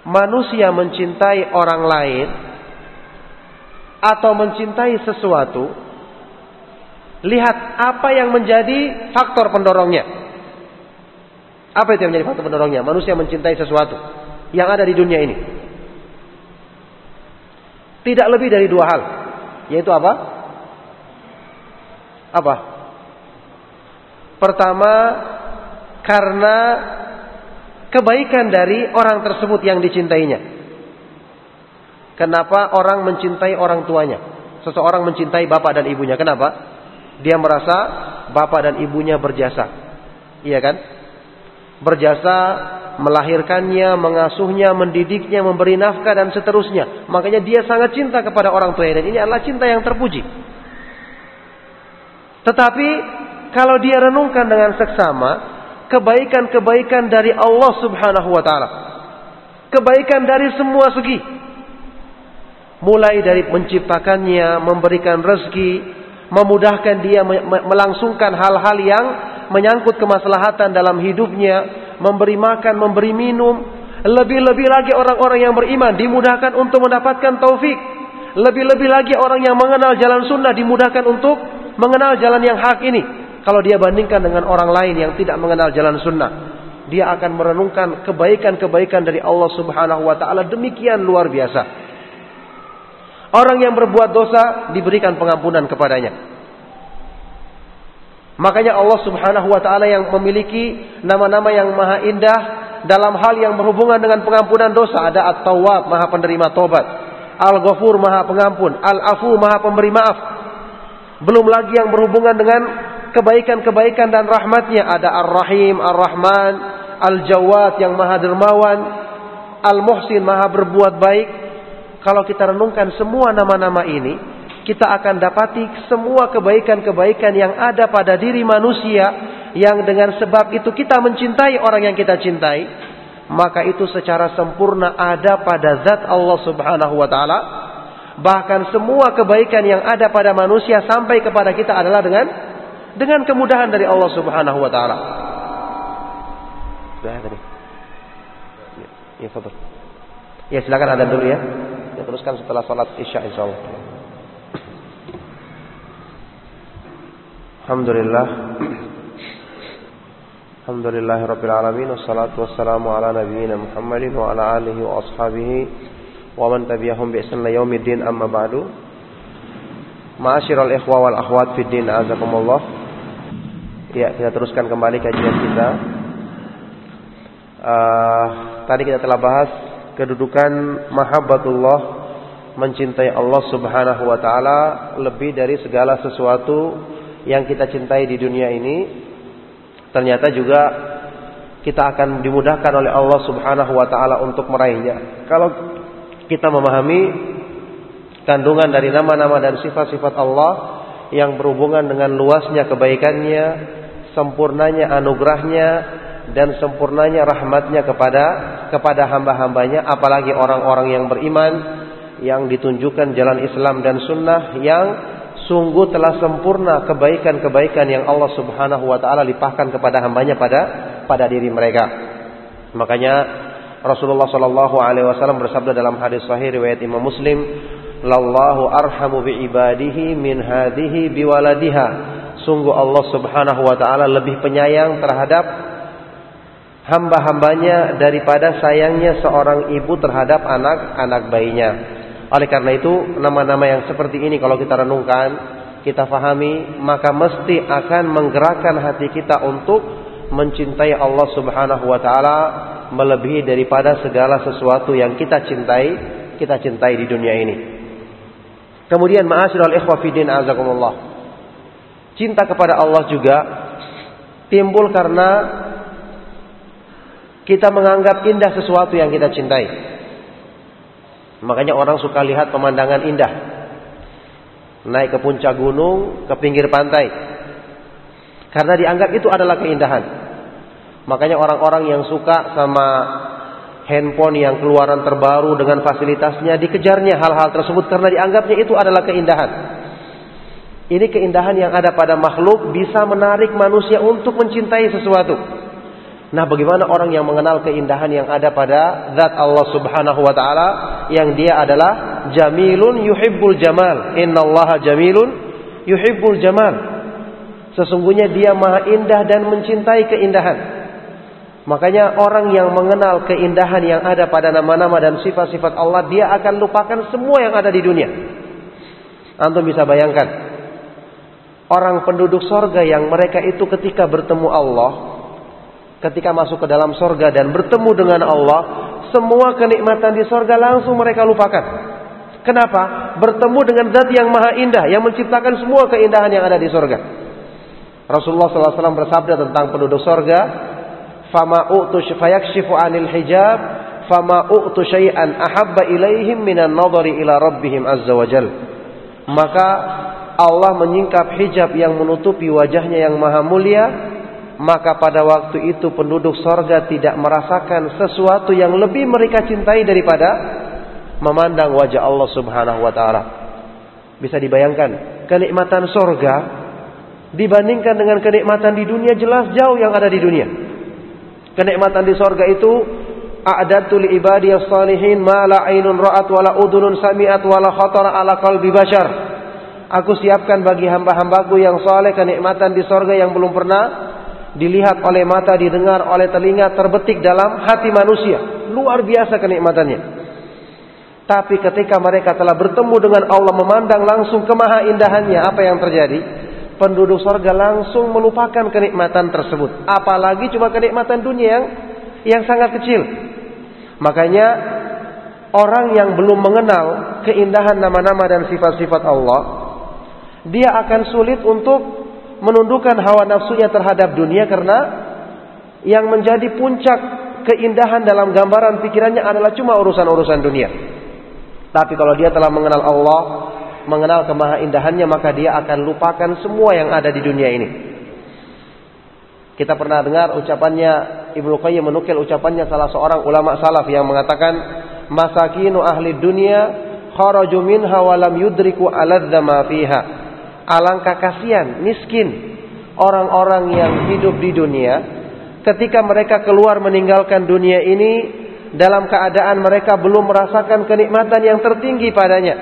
manusia mencintai orang lain atau mencintai sesuatu, lihat apa yang menjadi faktor pendorongnya. Apa itu yang menjadi faktor pendorongnya? Manusia mencintai sesuatu yang ada di dunia ini. Tidak lebih dari dua hal. Yaitu apa? Apa? Pertama, karena kebaikan dari orang tersebut yang dicintainya. Kenapa orang mencintai orang tuanya? Seseorang mencintai bapak dan ibunya. Kenapa? Dia merasa bapak dan ibunya berjasa. Iya kan? Berjasa melahirkannya, mengasuhnya, mendidiknya, memberi nafkah dan seterusnya. Makanya dia sangat cinta kepada orang tua dan ini adalah cinta yang terpuji. Tetapi kalau dia renungkan dengan seksama, kebaikan-kebaikan dari Allah Subhanahu wa taala. Kebaikan dari semua segi. Mulai dari menciptakannya, memberikan rezeki, memudahkan dia melangsungkan hal-hal yang menyangkut kemaslahatan dalam hidupnya, memberi makan, memberi minum. Lebih-lebih lagi orang-orang yang beriman dimudahkan untuk mendapatkan taufik. Lebih-lebih lagi orang yang mengenal jalan sunnah dimudahkan untuk mengenal jalan yang hak ini. Kalau dia bandingkan dengan orang lain yang tidak mengenal jalan sunnah. Dia akan merenungkan kebaikan-kebaikan dari Allah subhanahu wa ta'ala demikian luar biasa. Orang yang berbuat dosa diberikan pengampunan kepadanya. Makanya Allah subhanahu wa ta'ala yang memiliki nama-nama yang maha indah dalam hal yang berhubungan dengan pengampunan dosa. Ada At-Tawwab, maha penerima tobat. Al-Ghafur, maha pengampun. Al-Afu, maha pemberi maaf. Belum lagi yang berhubungan dengan kebaikan-kebaikan dan rahmatnya. Ada Ar-Rahim, Ar-Rahman, Al-Jawad yang maha dermawan. Al-Muhsin, maha berbuat baik. Kalau kita renungkan semua nama-nama ini, kita akan dapati semua kebaikan-kebaikan yang ada pada diri manusia yang dengan sebab itu kita mencintai orang yang kita cintai, maka itu secara sempurna ada pada zat Allah Subhanahu wa taala Bahkan semua kebaikan yang ada pada manusia sampai kepada kita adalah dengan dengan kemudahan dari Allah Subhanahu wa taala. Sudah tadi. Ya, ya, fadhil. Ya, silakan ada dulu ya. Ya teruskan setelah salat Isya insyaallah. Alhamdulillah. Alhamdulillahirabbil alamin wassalatu wassalamu ala nabiyyina Muhammadin wa ala alihi wa ashabihi wa man tabi'ahum bi ihsan yaumiddin amma ba'du. Ma'asyiral ikhwa wal akhwat fid din azakumullah. Ya, kita teruskan kembali kajian kita. Uh, tadi kita telah bahas kedudukan mahabbatullah mencintai Allah Subhanahu wa taala lebih dari segala sesuatu yang kita cintai di dunia ini. Ternyata juga kita akan dimudahkan oleh Allah Subhanahu wa taala untuk meraihnya. Kalau kita memahami kandungan dari nama-nama dan sifat-sifat Allah yang berhubungan dengan luasnya kebaikannya, sempurnanya anugerahnya dan sempurnanya rahmatnya kepada kepada hamba-hambanya apalagi orang-orang yang beriman yang ditunjukkan jalan Islam dan sunnah yang sungguh telah sempurna kebaikan-kebaikan yang Allah Subhanahu wa taala limpahkan kepada hambanya pada pada diri mereka. Makanya Rasulullah Shallallahu Alaihi Wasallam bersabda dalam hadis sahih riwayat Imam Muslim, "Lallahu arhamu bi ibadihi min hadihi biwaladiha." Sungguh Allah Subhanahu wa taala lebih penyayang terhadap hamba-hambanya daripada sayangnya seorang ibu terhadap anak-anak bayinya. Oleh karena itu, nama-nama yang seperti ini kalau kita renungkan, kita fahami, maka mesti akan menggerakkan hati kita untuk mencintai Allah Subhanahu wa taala melebihi daripada segala sesuatu yang kita cintai, kita cintai di dunia ini. Kemudian ma'asyiral ikhwa din azakumullah. Cinta kepada Allah juga timbul karena kita menganggap indah sesuatu yang kita cintai. Makanya orang suka lihat pemandangan indah. Naik ke puncak gunung, ke pinggir pantai. Karena dianggap itu adalah keindahan. Makanya orang-orang yang suka sama handphone yang keluaran terbaru dengan fasilitasnya dikejarnya hal-hal tersebut karena dianggapnya itu adalah keindahan. Ini keindahan yang ada pada makhluk bisa menarik manusia untuk mencintai sesuatu. Nah, bagaimana orang yang mengenal keindahan yang ada pada zat Allah Subhanahu wa taala yang dia adalah jamilun yuhibbul jamal. Innallaha jamilun yuhibbul jamal. Sesungguhnya dia maha indah dan mencintai keindahan. Makanya orang yang mengenal keindahan yang ada pada nama-nama dan sifat-sifat Allah, dia akan lupakan semua yang ada di dunia. Antum bisa bayangkan, orang penduduk sorga yang mereka itu ketika bertemu Allah, ketika masuk ke dalam sorga dan bertemu dengan Allah, semua kenikmatan di sorga langsung mereka lupakan. Kenapa? Bertemu dengan zat yang maha indah, yang menciptakan semua keindahan yang ada di sorga. Rasulullah SAW bersabda tentang penduduk sorga, fama u'tu fayakshifu 'anil hijab fama u'tu syai'an ahabba ilaihim minan nadhari ila rabbihim azza wajal maka Allah menyingkap hijab yang menutupi wajahnya yang maha mulia maka pada waktu itu penduduk sorga tidak merasakan sesuatu yang lebih mereka cintai daripada memandang wajah Allah subhanahu wa ta'ala bisa dibayangkan kenikmatan sorga dibandingkan dengan kenikmatan di dunia jelas jauh yang ada di dunia Kenikmatan di sorga itu ibadiyas salihin ma la ra'at wala udhunun sami'at wala khatara ala qalbi bashar. Aku siapkan bagi hamba-hambaku yang saleh kenikmatan di sorga yang belum pernah dilihat oleh mata, didengar oleh telinga, terbetik dalam hati manusia. Luar biasa kenikmatannya. Tapi ketika mereka telah bertemu dengan Allah memandang langsung kemahaindahannya, apa yang terjadi? Penduduk sorga langsung melupakan kenikmatan tersebut. Apalagi cuma kenikmatan dunia yang yang sangat kecil. Makanya orang yang belum mengenal keindahan nama-nama dan sifat-sifat Allah, dia akan sulit untuk menundukkan hawa nafsunya terhadap dunia karena yang menjadi puncak keindahan dalam gambaran pikirannya adalah cuma urusan-urusan dunia. Tapi kalau dia telah mengenal Allah, mengenal kemahaindahannya, maka dia akan lupakan semua yang ada di dunia ini. Kita pernah dengar ucapannya Ibnu Qayyim menukil ucapannya salah seorang ulama salaf yang mengatakan masakinu ahli dunia kharaju minha wa lam yudriku aladza ma fiha. Alangkah kasihan, miskin orang-orang yang hidup di dunia ketika mereka keluar meninggalkan dunia ini dalam keadaan mereka belum merasakan kenikmatan yang tertinggi padanya.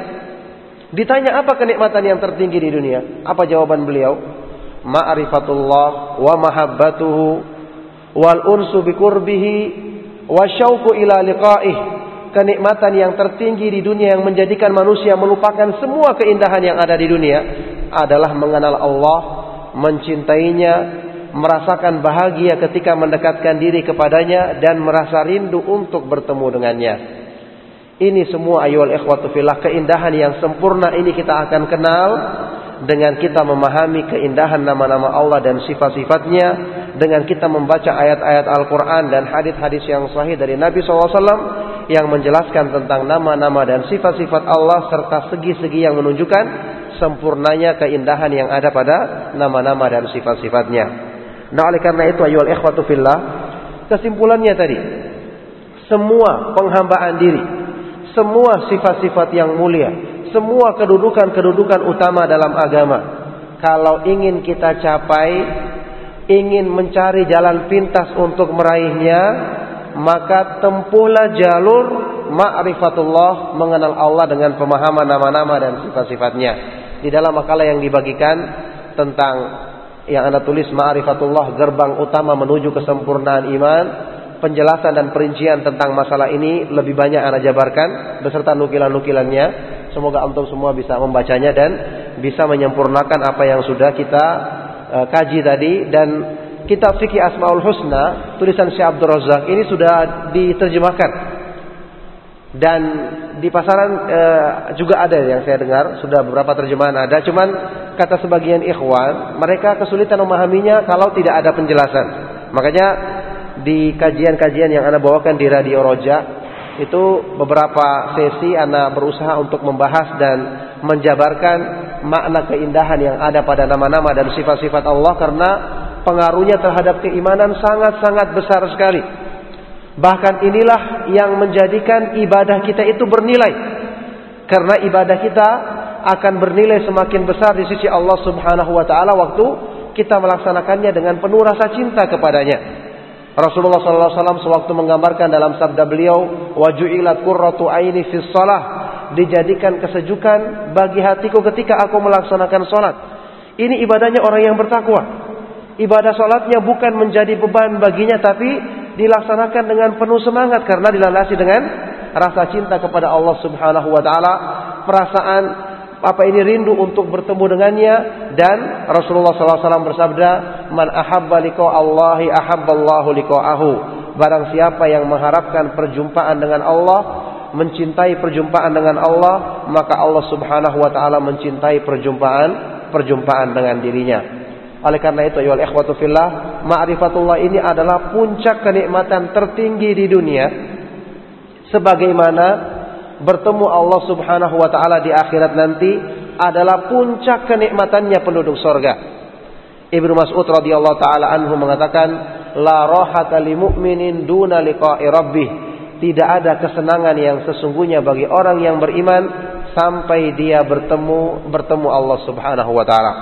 Ditanya apa kenikmatan yang tertinggi di dunia? Apa jawaban beliau? ma'rifatullah wa mahabbatuhu wal unsu biqurbihi wa syauqu ila liqa'ih kenikmatan yang tertinggi di dunia yang menjadikan manusia melupakan semua keindahan yang ada di dunia adalah mengenal Allah, mencintainya, merasakan bahagia ketika mendekatkan diri kepadanya dan merasa rindu untuk bertemu dengannya. Ini semua ayol ikhwatu fillah keindahan yang sempurna ini kita akan kenal dengan kita memahami keindahan nama-nama Allah dan sifat-sifatnya, dengan kita membaca ayat-ayat Al-Quran dan hadis-hadis yang sahih dari Nabi SAW yang menjelaskan tentang nama-nama dan sifat-sifat Allah serta segi-segi yang menunjukkan sempurnanya keindahan yang ada pada nama-nama dan sifat-sifatnya. Nah oleh karena itu ayol ikhwatu fillah, kesimpulannya tadi, semua penghambaan diri, semua sifat-sifat yang mulia, semua kedudukan-kedudukan utama dalam agama. Kalau ingin kita capai, ingin mencari jalan pintas untuk meraihnya, maka tempuhlah jalur ma'rifatullah mengenal Allah dengan pemahaman nama-nama dan sifat-sifatnya. Di dalam makalah yang dibagikan tentang yang Anda tulis ma'rifatullah gerbang utama menuju kesempurnaan iman, penjelasan dan perincian tentang masalah ini lebih banyak Anda jabarkan beserta nukilan-nukilannya. Semoga antum semua bisa membacanya dan bisa menyempurnakan apa yang sudah kita uh, kaji tadi. Dan kitab fikih Asmaul Husna tulisan Syekh Abdul Razak ini sudah diterjemahkan dan di pasaran uh, juga ada yang saya dengar sudah beberapa terjemahan ada cuman kata sebagian ikhwan mereka kesulitan memahaminya kalau tidak ada penjelasan makanya di kajian-kajian yang anda bawakan di Radio Roja itu beberapa sesi Anda berusaha untuk membahas dan menjabarkan makna keindahan yang ada pada nama-nama dan sifat-sifat Allah karena pengaruhnya terhadap keimanan sangat-sangat besar sekali. Bahkan inilah yang menjadikan ibadah kita itu bernilai. Karena ibadah kita akan bernilai semakin besar di sisi Allah Subhanahu wa taala waktu kita melaksanakannya dengan penuh rasa cinta kepadanya. Rasulullah SAW sewaktu menggambarkan dalam sabda beliau, wajuilat qurratu aini fi shalah, dijadikan kesejukan bagi hatiku ketika aku melaksanakan salat. Ini ibadahnya orang yang bertakwa. Ibadah salatnya bukan menjadi beban baginya tapi dilaksanakan dengan penuh semangat karena dilandasi dengan rasa cinta kepada Allah Subhanahu wa taala, perasaan apa ini rindu untuk bertemu dengannya. Dan Rasulullah SAW bersabda man ahabba liqa Allahi ahabballahu liqa'ahu. Barang siapa yang mengharapkan perjumpaan dengan Allah mencintai perjumpaan dengan Allah maka Allah Subhanahu wa taala mencintai perjumpaan perjumpaan dengan dirinya oleh karena itu ya ikhwatu fillah ma'rifatullah ini adalah puncak kenikmatan tertinggi di dunia sebagaimana bertemu Allah Subhanahu wa taala di akhirat nanti adalah puncak kenikmatannya penduduk sorga. Ibnu Mas'ud radhiyallahu taala anhu mengatakan, "La rahata lil mu'minin duna liqa'i rabbih." Tidak ada kesenangan yang sesungguhnya bagi orang yang beriman sampai dia bertemu bertemu Allah Subhanahu wa taala.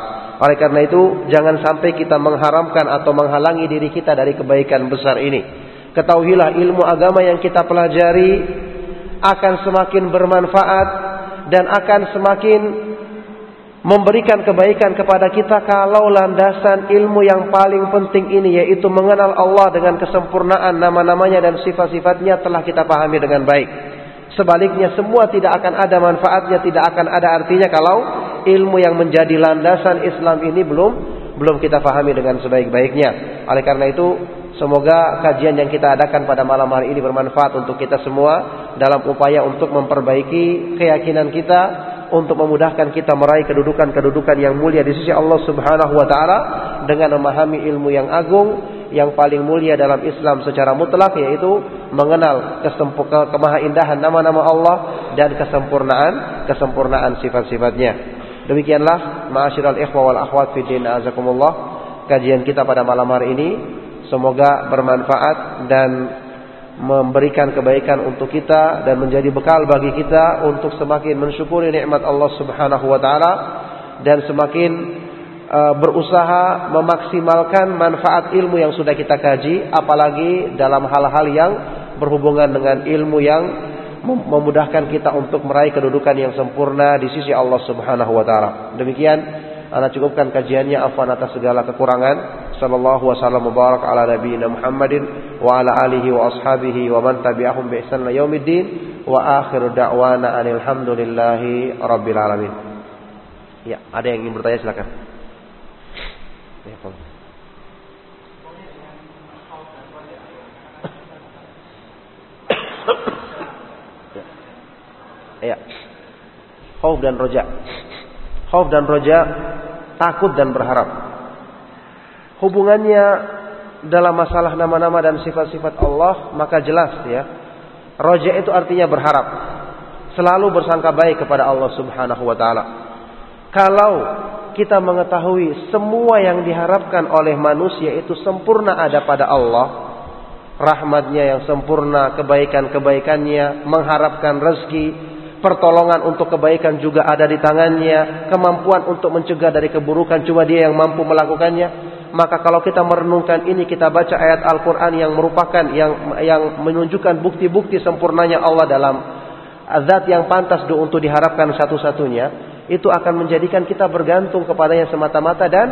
Oleh karena itu, jangan sampai kita mengharamkan atau menghalangi diri kita dari kebaikan besar ini. Ketahuilah ilmu agama yang kita pelajari akan semakin bermanfaat dan akan semakin memberikan kebaikan kepada kita kalau landasan ilmu yang paling penting ini yaitu mengenal Allah dengan kesempurnaan nama-namanya dan sifat-sifatnya telah kita pahami dengan baik. Sebaliknya semua tidak akan ada manfaatnya, tidak akan ada artinya kalau ilmu yang menjadi landasan Islam ini belum belum kita pahami dengan sebaik-baiknya. Oleh karena itu, semoga kajian yang kita adakan pada malam hari ini bermanfaat untuk kita semua dalam upaya untuk memperbaiki keyakinan kita untuk memudahkan kita meraih kedudukan-kedudukan yang mulia di sisi Allah Subhanahu wa taala dengan memahami ilmu yang agung yang paling mulia dalam Islam secara mutlak yaitu mengenal kesempurnaan kemahaindahan nama-nama Allah dan kesempurnaan kesempurnaan sifat-sifatnya. Demikianlah ma'asyiral ikhwa wal akhwat fi din azakumullah kajian kita pada malam hari ini. Semoga bermanfaat dan memberikan kebaikan untuk kita dan menjadi bekal bagi kita untuk semakin mensyukuri nikmat Allah Subhanahu wa taala dan semakin uh, berusaha memaksimalkan manfaat ilmu yang sudah kita kaji apalagi dalam hal-hal yang berhubungan dengan ilmu yang memudahkan kita untuk meraih kedudukan yang sempurna di sisi Allah Subhanahu wa taala. Demikian ana cukupkan kajiannya afwan atas segala kekurangan. Sallallahu wasallam mubarak ala nabiyina Muhammadin wa ala alihi wa ashabihi wa man tabi'ahum bi ihsan ila yaumiddin wa akhiru da'wana anil hamdulillahi rabbil alamin. Ya, ada yang ingin bertanya silakan. Ya, Ya. Khauf dan roja. Khauf dan roja takut dan berharap. Hubungannya dalam masalah nama-nama dan sifat-sifat Allah maka jelas ya. Roja itu artinya berharap. Selalu bersangka baik kepada Allah Subhanahu wa taala. Kalau kita mengetahui semua yang diharapkan oleh manusia itu sempurna ada pada Allah, rahmatnya yang sempurna, kebaikan-kebaikannya, mengharapkan rezeki, pertolongan untuk kebaikan juga ada di tangannya, kemampuan untuk mencegah dari keburukan cuma dia yang mampu melakukannya. Maka kalau kita merenungkan ini, kita baca ayat Al-Quran yang merupakan yang yang menunjukkan bukti-bukti sempurnanya Allah dalam zat yang pantas untuk diharapkan satu-satunya, itu akan menjadikan kita bergantung kepadanya semata-mata dan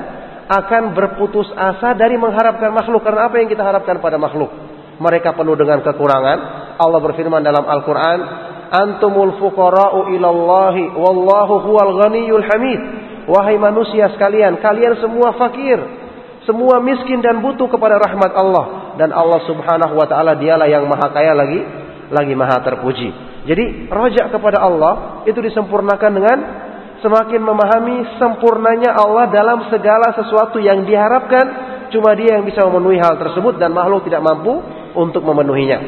akan berputus asa dari mengharapkan makhluk. Karena apa yang kita harapkan pada makhluk? Mereka penuh dengan kekurangan. Allah berfirman dalam Al-Quran, antumul fuqara'u ilallahi wallahu huwal ghaniyul hamid. Wahai manusia sekalian, kalian semua fakir, semua miskin dan butuh kepada rahmat Allah dan Allah Subhanahu wa taala dialah yang maha kaya lagi lagi maha terpuji. Jadi rojak kepada Allah itu disempurnakan dengan semakin memahami sempurnanya Allah dalam segala sesuatu yang diharapkan cuma dia yang bisa memenuhi hal tersebut dan makhluk tidak mampu untuk memenuhinya.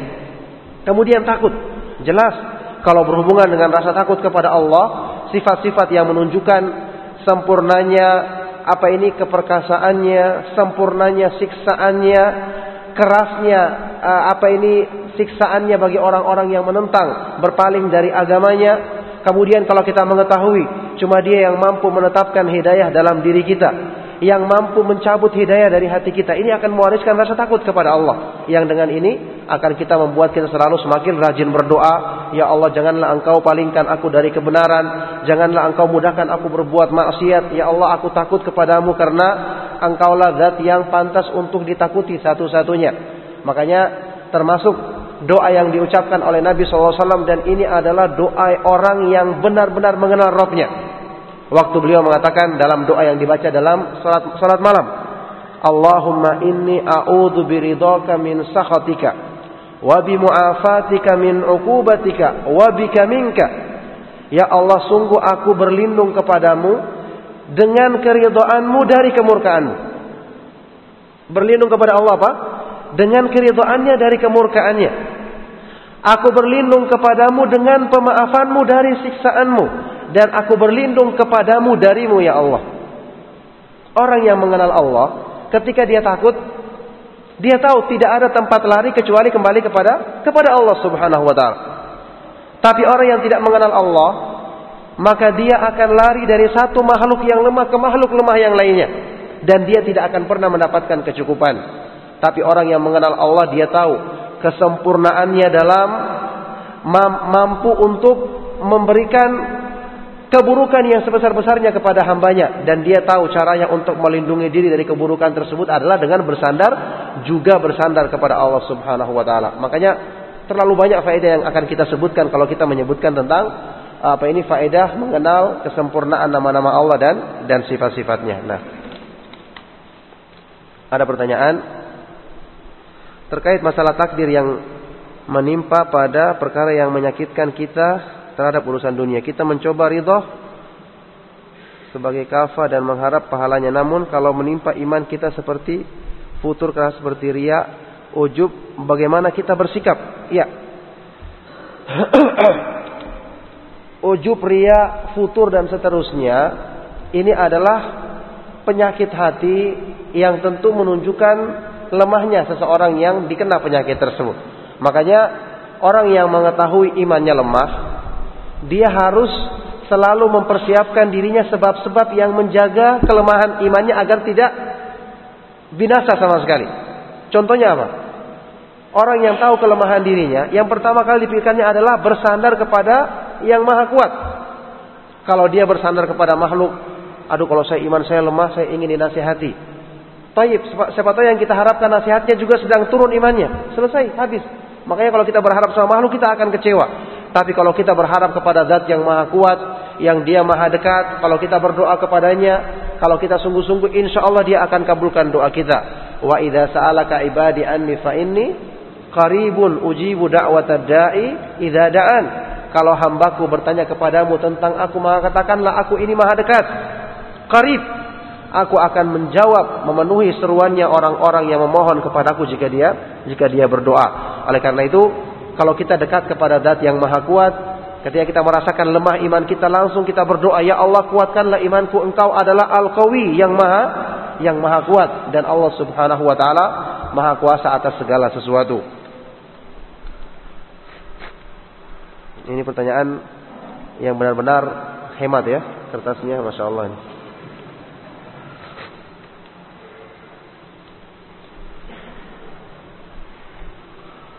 Kemudian takut. Jelas kalau berhubungan dengan rasa takut kepada Allah, sifat-sifat yang menunjukkan sempurnanya apa ini keperkasaannya, sempurnanya siksaannya, kerasnya eh, apa ini siksaannya bagi orang-orang yang menentang, berpaling dari agamanya. Kemudian kalau kita mengetahui cuma dia yang mampu menetapkan hidayah dalam diri kita, yang mampu mencabut hidayah dari hati kita. Ini akan mewariskan rasa takut kepada Allah. Yang dengan ini akan kita membuat kita selalu semakin rajin berdoa. Ya Allah janganlah engkau palingkan aku dari kebenaran. Janganlah engkau mudahkan aku berbuat maksiat. Ya Allah aku takut kepadamu karena engkaulah zat yang pantas untuk ditakuti satu-satunya. Makanya termasuk doa yang diucapkan oleh Nabi SAW dan ini adalah doa orang yang benar-benar mengenal Robnya. Waktu beliau mengatakan dalam doa yang dibaca dalam salat salat malam. Allahumma inni a'udzu biridhaka min sakhatika wa bi mu'afatika min 'uqubatika wa bika minka. Ya Allah, sungguh aku berlindung kepadamu dengan keridhaanmu dari kemurkaanmu. Berlindung kepada Allah apa? Dengan keridhaannya dari kemurkaannya. Aku berlindung kepadamu dengan pemaafanmu dari siksaanmu dan aku berlindung kepadamu darimu ya Allah. Orang yang mengenal Allah, ketika dia takut, dia tahu tidak ada tempat lari kecuali kembali kepada kepada Allah Subhanahu wa taala. Tapi orang yang tidak mengenal Allah, maka dia akan lari dari satu makhluk yang lemah ke makhluk lemah yang lainnya dan dia tidak akan pernah mendapatkan kecukupan. Tapi orang yang mengenal Allah dia tahu kesempurnaannya dalam mampu untuk memberikan keburukan yang sebesar-besarnya kepada hambanya dan dia tahu caranya untuk melindungi diri dari keburukan tersebut adalah dengan bersandar juga bersandar kepada Allah Subhanahu wa taala. Makanya terlalu banyak faedah yang akan kita sebutkan kalau kita menyebutkan tentang apa ini faedah mengenal kesempurnaan nama-nama Allah dan dan sifat-sifatnya. Nah, ada pertanyaan terkait masalah takdir yang menimpa pada perkara yang menyakitkan kita terhadap urusan dunia. Kita mencoba ridho sebagai kafa dan mengharap pahalanya. Namun kalau menimpa iman kita seperti futur keras seperti ria, ujub, bagaimana kita bersikap? Ya. ujub, ria, futur dan seterusnya ini adalah penyakit hati yang tentu menunjukkan lemahnya seseorang yang dikena penyakit tersebut. Makanya orang yang mengetahui imannya lemah, dia harus selalu mempersiapkan dirinya sebab-sebab yang menjaga kelemahan imannya agar tidak binasa sama sekali. Contohnya apa? Orang yang tahu kelemahan dirinya, yang pertama kali dipikirkannya adalah bersandar kepada yang maha kuat. Kalau dia bersandar kepada makhluk, aduh kalau saya iman saya lemah, saya ingin dinasihati. Taib, siapa tahu yang kita harapkan nasihatnya juga sedang turun imannya. Selesai, habis. Makanya kalau kita berharap sama makhluk kita akan kecewa. Tapi kalau kita berharap kepada zat yang maha kuat, yang dia maha dekat, kalau kita berdoa kepadanya, kalau kita sungguh-sungguh insya Allah dia akan kabulkan doa kita. Wa idza sa'alaka ibadi anni fa inni qaribun ujibu da'i idza da'an. Kalau hambaku bertanya kepadamu tentang aku maka katakanlah aku ini maha dekat. Qarib. Aku akan menjawab memenuhi seruannya orang-orang yang memohon kepadaku jika dia jika dia berdoa. Oleh karena itu kalau kita dekat kepada zat yang maha kuat, ketika kita merasakan lemah iman kita langsung kita berdoa, ya Allah kuatkanlah imanku, engkau adalah Al-Qawi yang maha yang maha kuat dan Allah Subhanahu wa taala maha kuasa atas segala sesuatu. Ini pertanyaan yang benar-benar hemat ya kertasnya, masya Allah. Ini.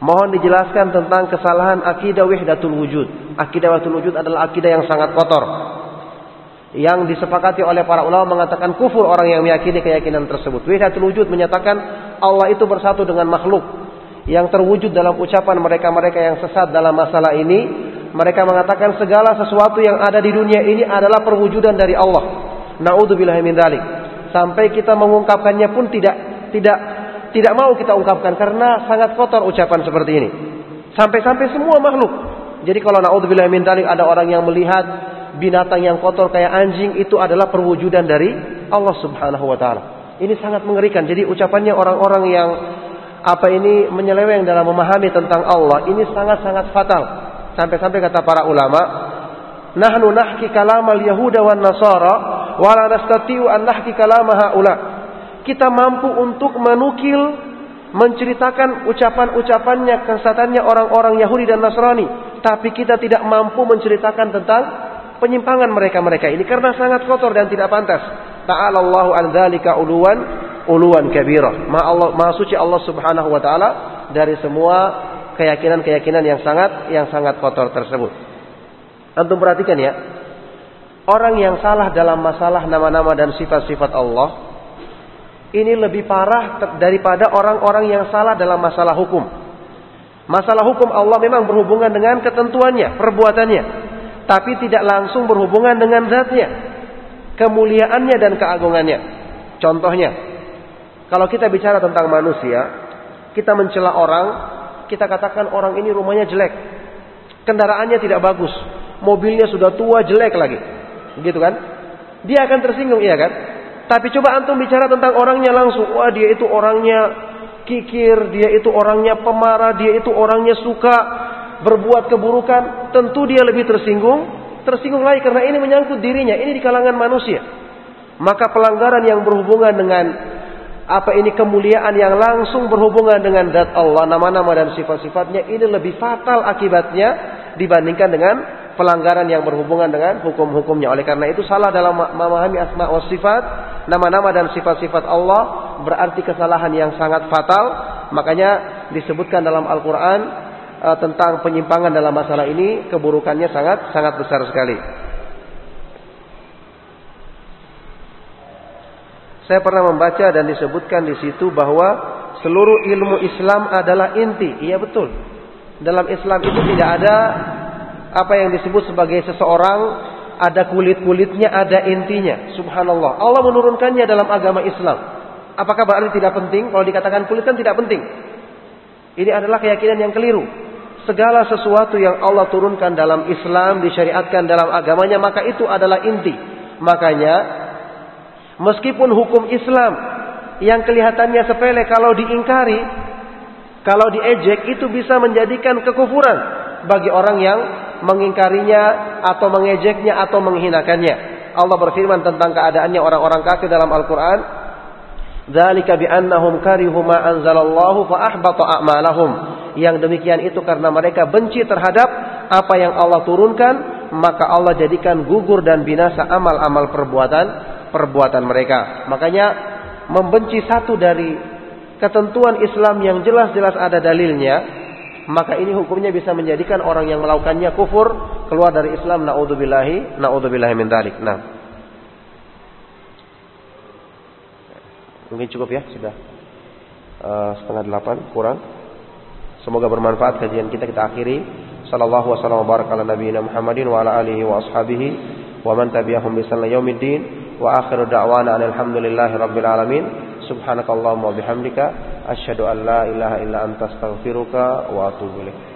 Mohon dijelaskan tentang kesalahan akidah wahdatul wujud. Akidah wahdatul wujud adalah akidah yang sangat kotor. Yang disepakati oleh para ulama mengatakan kufur orang yang meyakini keyakinan tersebut. Wahdatul wujud menyatakan Allah itu bersatu dengan makhluk. Yang terwujud dalam ucapan mereka-mereka yang sesat dalam masalah ini. Mereka mengatakan segala sesuatu yang ada di dunia ini adalah perwujudan dari Allah. Na'udzubillah min dalik. Sampai kita mengungkapkannya pun tidak tidak tidak mau kita ungkapkan karena sangat kotor ucapan seperti ini. Sampai-sampai semua makhluk. Jadi kalau naudzubillah min dzalik ada orang yang melihat binatang yang kotor kayak anjing itu adalah perwujudan dari Allah Subhanahu wa taala. Ini sangat mengerikan. Jadi ucapannya orang-orang yang apa ini menyeleweng dalam memahami tentang Allah ini sangat-sangat fatal. Sampai-sampai kata para ulama, nahnu nahki kalamal yahuda wan nasara wa la nastati'u an nahki kalama haula kita mampu untuk menukil, menceritakan ucapan-ucapannya, kesesatannya orang-orang Yahudi dan Nasrani. Tapi kita tidak mampu menceritakan tentang penyimpangan mereka-mereka ini karena sangat kotor dan tidak pantas. Ta'ala Allahu an dzalika uluwan uluwan kabira. Ma Allah Maha suci Allah Subhanahu wa taala dari semua keyakinan-keyakinan yang sangat yang sangat kotor tersebut. Antum perhatikan ya. Orang yang salah dalam masalah nama-nama dan sifat-sifat Allah ini lebih parah daripada orang-orang yang salah dalam masalah hukum. Masalah hukum Allah memang berhubungan dengan ketentuannya, perbuatannya. Tapi tidak langsung berhubungan dengan zatnya. Kemuliaannya dan keagungannya. Contohnya, kalau kita bicara tentang manusia, kita mencela orang, kita katakan orang ini rumahnya jelek. Kendaraannya tidak bagus. Mobilnya sudah tua, jelek lagi. Gitu kan? Dia akan tersinggung, iya kan? Tapi coba antum bicara tentang orangnya langsung. Wah dia itu orangnya kikir, dia itu orangnya pemarah, dia itu orangnya suka berbuat keburukan. Tentu dia lebih tersinggung. Tersinggung lagi karena ini menyangkut dirinya. Ini di kalangan manusia. Maka pelanggaran yang berhubungan dengan apa ini kemuliaan yang langsung berhubungan dengan zat Allah, nama-nama dan sifat-sifatnya ini lebih fatal akibatnya dibandingkan dengan pelanggaran yang berhubungan dengan hukum-hukumnya. Oleh karena itu salah dalam memahami asma wa sifat, nama-nama dan sifat-sifat Allah berarti kesalahan yang sangat fatal. Makanya disebutkan dalam Al-Quran uh, tentang penyimpangan dalam masalah ini, keburukannya sangat sangat besar sekali. Saya pernah membaca dan disebutkan di situ bahwa seluruh ilmu Islam adalah inti. Iya betul. Dalam Islam itu tidak ada apa yang disebut sebagai seseorang ada kulit-kulitnya, ada intinya. Subhanallah. Allah menurunkannya dalam agama Islam. Apakah berarti tidak penting? Kalau dikatakan kulit kan tidak penting. Ini adalah keyakinan yang keliru. Segala sesuatu yang Allah turunkan dalam Islam, disyariatkan dalam agamanya, maka itu adalah inti. Makanya Meskipun hukum Islam yang kelihatannya sepele kalau diingkari, kalau diejek itu bisa menjadikan kekufuran bagi orang yang mengingkarinya atau mengejeknya atau menghinakannya. Allah berfirman tentang keadaannya orang-orang kafir dalam Al-Qur'an, "Dzalika bi annahum karihu ma anzalallahu fa ahbata a'malahum." Yang demikian itu karena mereka benci terhadap apa yang Allah turunkan, maka Allah jadikan gugur dan binasa amal-amal perbuatan perbuatan mereka. Makanya membenci satu dari ketentuan Islam yang jelas-jelas ada dalilnya, maka ini hukumnya bisa menjadikan orang yang melakukannya kufur keluar dari Islam. Naudzubillahi, naudzubillahi min dzalik. Nah. Mungkin cukup ya, sudah uh, setengah delapan kurang. Semoga bermanfaat kajian kita kita akhiri. Sallallahu wasallam wa baraka ala nabiyina Muhammadin wa ala alihi wa ashabihi wa man tabi'ahum bi yaumiddin. Wa akhiru da'wana alhamdulillahi rabbil alamin. Subhanakallahumma wa bihamdika asyhadu an la ilaha illa anta astaghfiruka wa atubu ilaik.